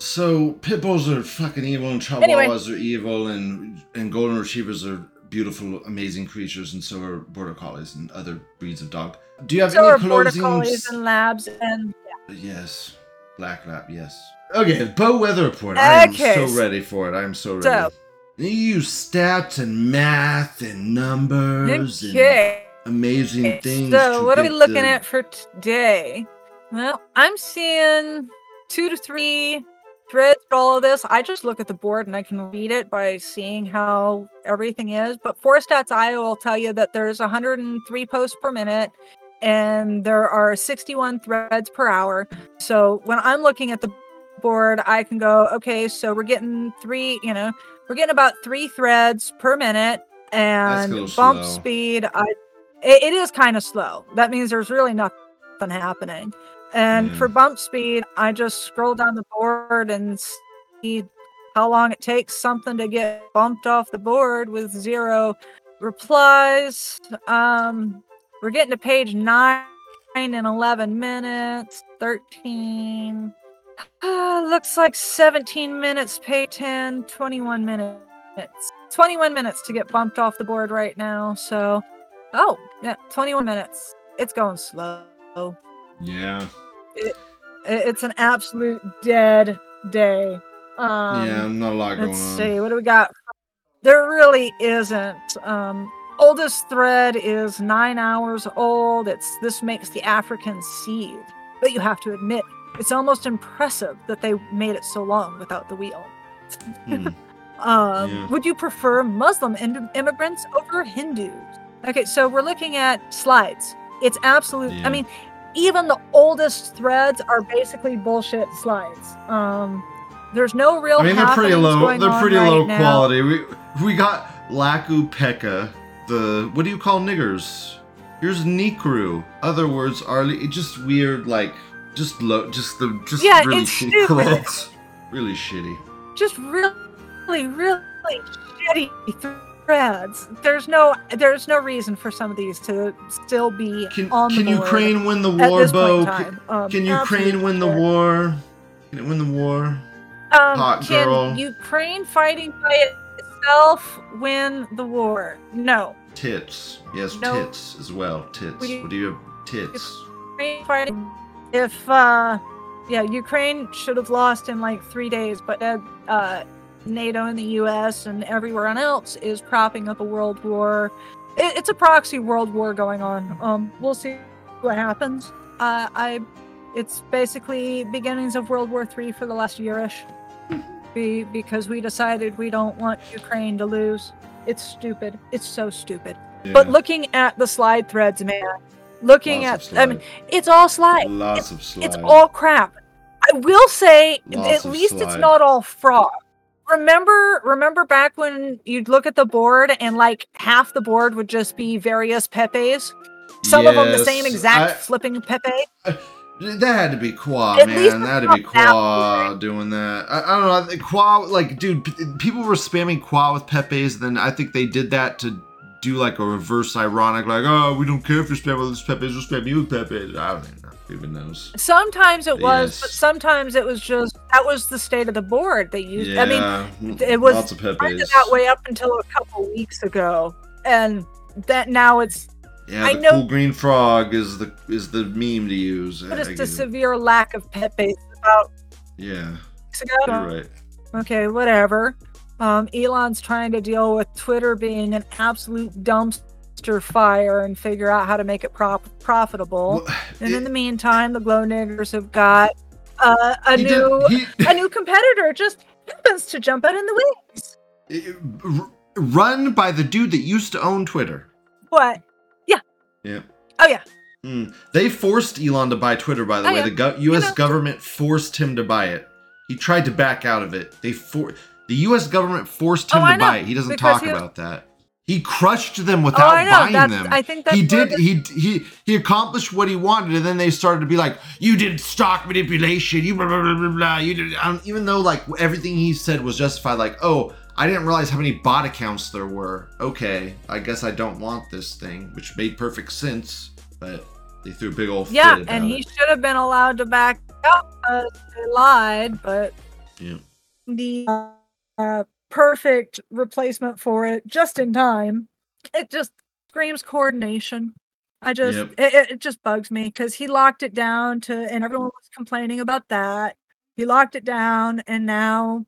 S2: So pit bulls are fucking evil, and chihuahuas
S3: Anyway.
S2: are evil, and and golden retrievers are beautiful, amazing creatures, and so are border collies and other breeds of dog. Do you have
S3: So
S2: any
S3: are border collies and labs and
S2: Yes, black lap. Yes. Okay, bow weather report. I am
S3: Okay,
S2: so ready for it. I am so ready.
S3: so-
S2: you use stats and math and numbers and
S3: okay.
S2: amazing things.
S3: So what are we looking
S2: the-
S3: at for today? Well, I'm seeing two to three threads for all of this. I just look at the board and I can read it by seeing how everything is. But for stats I will tell you that there's 103 posts per minute and there are 61 threads per hour. So when I'm looking at the board, I can go, okay, so we're getting three, you know, we're getting about three threads per minute and bump
S2: slow.
S3: speed. I it, it is kind of slow. That means there's really nothing happening. And
S2: Yeah.
S3: for bump speed, I just scroll down the board and see how long it takes something to get bumped off the board with zero replies. Um, we're getting to page nine in 11 minutes, 13. Uh, looks like 17 minutes, pay 10, 21 minutes. 21 minutes to get bumped off the board right now. So, oh, yeah, 21 minutes. It's going slow.
S2: Yeah.
S3: I- It's an absolute dead day. Um,
S2: yeah, not a lot going
S3: Let's
S2: on.
S3: see, what do we got? There really isn't. Um, oldest thread is nine hours old. It's this makes the African seed, but you have to admit it's almost impressive that they made it so long without the wheel.
S2: Hmm.
S3: Um,
S2: Yeah.
S3: Would you prefer Muslim im- immigrants over Hindus? Okay, so we're looking at slides. It's absolute.
S2: Yeah.
S3: I mean, even the oldest threads are basically bullshit slides. Um, there's no real.
S2: I mean, they're pretty low. They're pretty
S3: right
S2: low
S3: now.
S2: quality. We we got Laku Pekka. The what do you call niggers? Here's Nikru. Other words are just weird, like just low, just the just
S3: Yeah,
S2: really
S3: it's
S2: shitty
S3: stupid.
S2: Really shitty.
S3: Just really, really shitty threads. There's no, there's no reason for some of these to still be
S2: Can
S3: on
S2: can
S3: the board
S2: Ukraine win the war, Bo? Can.
S3: Um,
S2: can Ukraine win the war? Can it win the war?
S3: Um,
S2: Hot
S3: can
S2: girl.
S3: Ukraine fighting by itself win the war? No.
S2: Tits. Yes,
S3: No.
S2: tits as well. Tits.
S3: We-
S2: What do you have? Tits.
S3: Ukraine fighting. If uh, yeah, Ukraine should have lost in like three days, but uh, uh, NATO and the U.S. and everywhere else is propping up a world war. It, it's a proxy world war going on. Um, we'll see what happens. Uh, I, it's basically beginnings of World War Three for the last yearish. Be, because we decided we don't want Ukraine to lose. It's stupid. It's so stupid. But looking at the slide threads, man, looking
S2: Lots
S3: at, I mean, it's all slide.
S2: Lots of slide.
S3: It's all crap. I will say,
S2: Lots
S3: at least it's not all fraud. Remember, remember back when you'd look at the board and like half the board would just be various Pepes. Some of them the same exact
S2: I-
S3: flipping Pepe.
S2: That had to be Qua,
S3: At
S2: man. That had to be Qua doing that. I, I don't know. Qua, like, dude, p- people were spamming Qua with Pepe's. Then I think they did that to do like a reverse ironic, like, oh, we don't care if you're spamming with Pepe's, we'll spam you with Pepe's. I don't even know. Who even knows?
S3: Sometimes it was, but sometimes it was just that was the state of the board they used. I mean, it was
S2: lots of Pepe's.
S3: that way up until a couple weeks ago, and that now it's
S2: Yeah,
S3: I
S2: the
S3: know-
S2: cool green frog is the is the meme to use. I- I
S3: noticed
S2: get
S3: a severe lack of base about
S2: Yeah, you're right.
S3: Okay, whatever. Um, Elon's trying to deal with Twitter being an absolute dumpster fire and figure out how to make it prop- profitable.
S2: Well,
S3: and in the meantime, the glow niggers have got uh, a new
S2: did- he-
S3: a new competitor just happens to jump out in the wings.
S2: run by the dude that used to own Twitter.
S3: What?
S2: Yeah. Yeah.
S3: Oh yeah.
S2: Mm. They forced Elon to buy Twitter, by the
S3: Oh,
S2: way.
S3: yeah.
S2: The go- U.S.
S3: know.
S2: government forced him to buy it. He tried to back out of it. They for- the U.S. government forced him
S3: Oh,
S2: to buy it. He doesn't
S3: because
S2: talk
S3: he-
S2: about that. He crushed them without
S3: Oh, I know.
S2: buying
S3: That's-
S2: them.
S3: I think that's
S2: he did. He he he accomplished what he wanted, and then they started to be like, "You did stock manipulation. You blah blah blah blah. blah. You did." Um, even though like everything he said was justified. Like, oh, I didn't realize how many bot accounts there were. Okay, I guess I don't want this thing, which made perfect sense. But they threw a big old
S3: Yeah,
S2: fit
S3: and he
S2: it.
S3: should have been allowed to back out because they lied, but
S2: Yeah.
S3: the uh, perfect replacement for it just in time. It just screams coordination. I just
S2: Yep.
S3: it, it, just bugs me because he locked it down to and everyone was complaining about that. He locked it down and now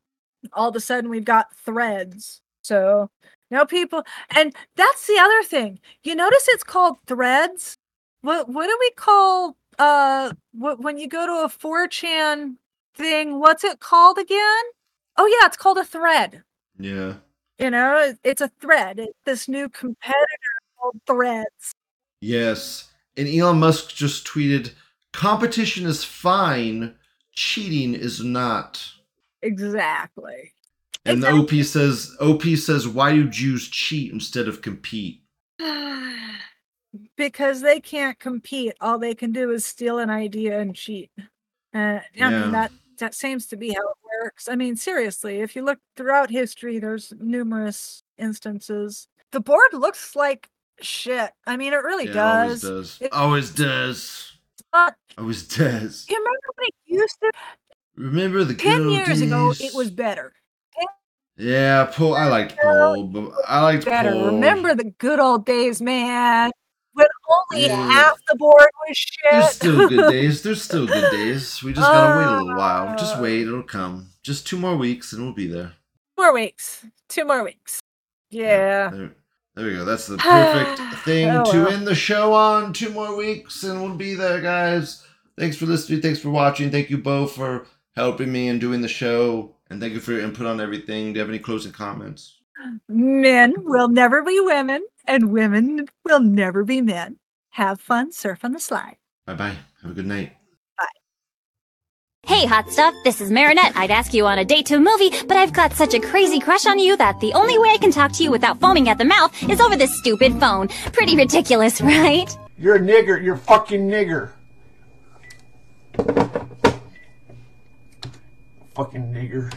S3: all of a sudden we've got threads. So now people and that's the other thing. You notice it's called threads? What what do we call uh what when you go to a 4chan thing, what's it called again? Oh yeah, it's called a thread.
S2: Yeah.
S3: You know, it's a thread. It's this new competitor called Threads.
S2: Yes. And Elon Musk just tweeted, "Competition is fine, cheating is not."
S3: Exactly.
S2: And the OP says, "OP says, why do Jews cheat instead of compete?"
S3: because they can't compete. All they can do is steal an idea and cheat. Uh, I
S2: Yeah.
S3: mean that that seems to be how it works. I mean, seriously, if you look throughout history, there's numerous instances. The board looks like shit. I mean, it really
S2: Yeah, it always
S3: does.
S2: does.
S3: It-
S2: Always does.
S3: But
S2: Always does.
S3: you remember when it used to?
S2: Remember the
S3: Ten years ago,
S2: days?
S3: it was better.
S2: Yeah, Paul. I liked Paul, but I liked
S3: Better.
S2: Paul.
S3: Remember the good old days, man. When only
S2: Yeah.
S3: half the board was shit.
S2: There's still good days. There's still good days. We just gotta wait a little while. Just wait. Ah. It'll come. Just two more weeks, and we'll be there.
S3: more weeks. Two more weeks. Yeah.
S2: There, there we go. That's the perfect thing
S3: Oh,
S2: to
S3: well.
S2: end the show on. Two more weeks, and we'll be there, guys. Thanks for listening. Thanks for watching. Thank you both for helping me and doing the show. And thank you for your input on everything. Do you have any closing comments?
S3: Men will never be women, and women will never be men. Have fun, surf on the slide.
S2: Bye bye. Have a good night.
S5: Hey, hot stuff, this is Marinette. I'd ask you on a date to a movie, but I've got such a crazy crush on you that the only way I can talk to you without foaming at the mouth is over this stupid phone. Pretty ridiculous, right?
S6: You're a nigger. You're fucking nigger. Fucking nigger.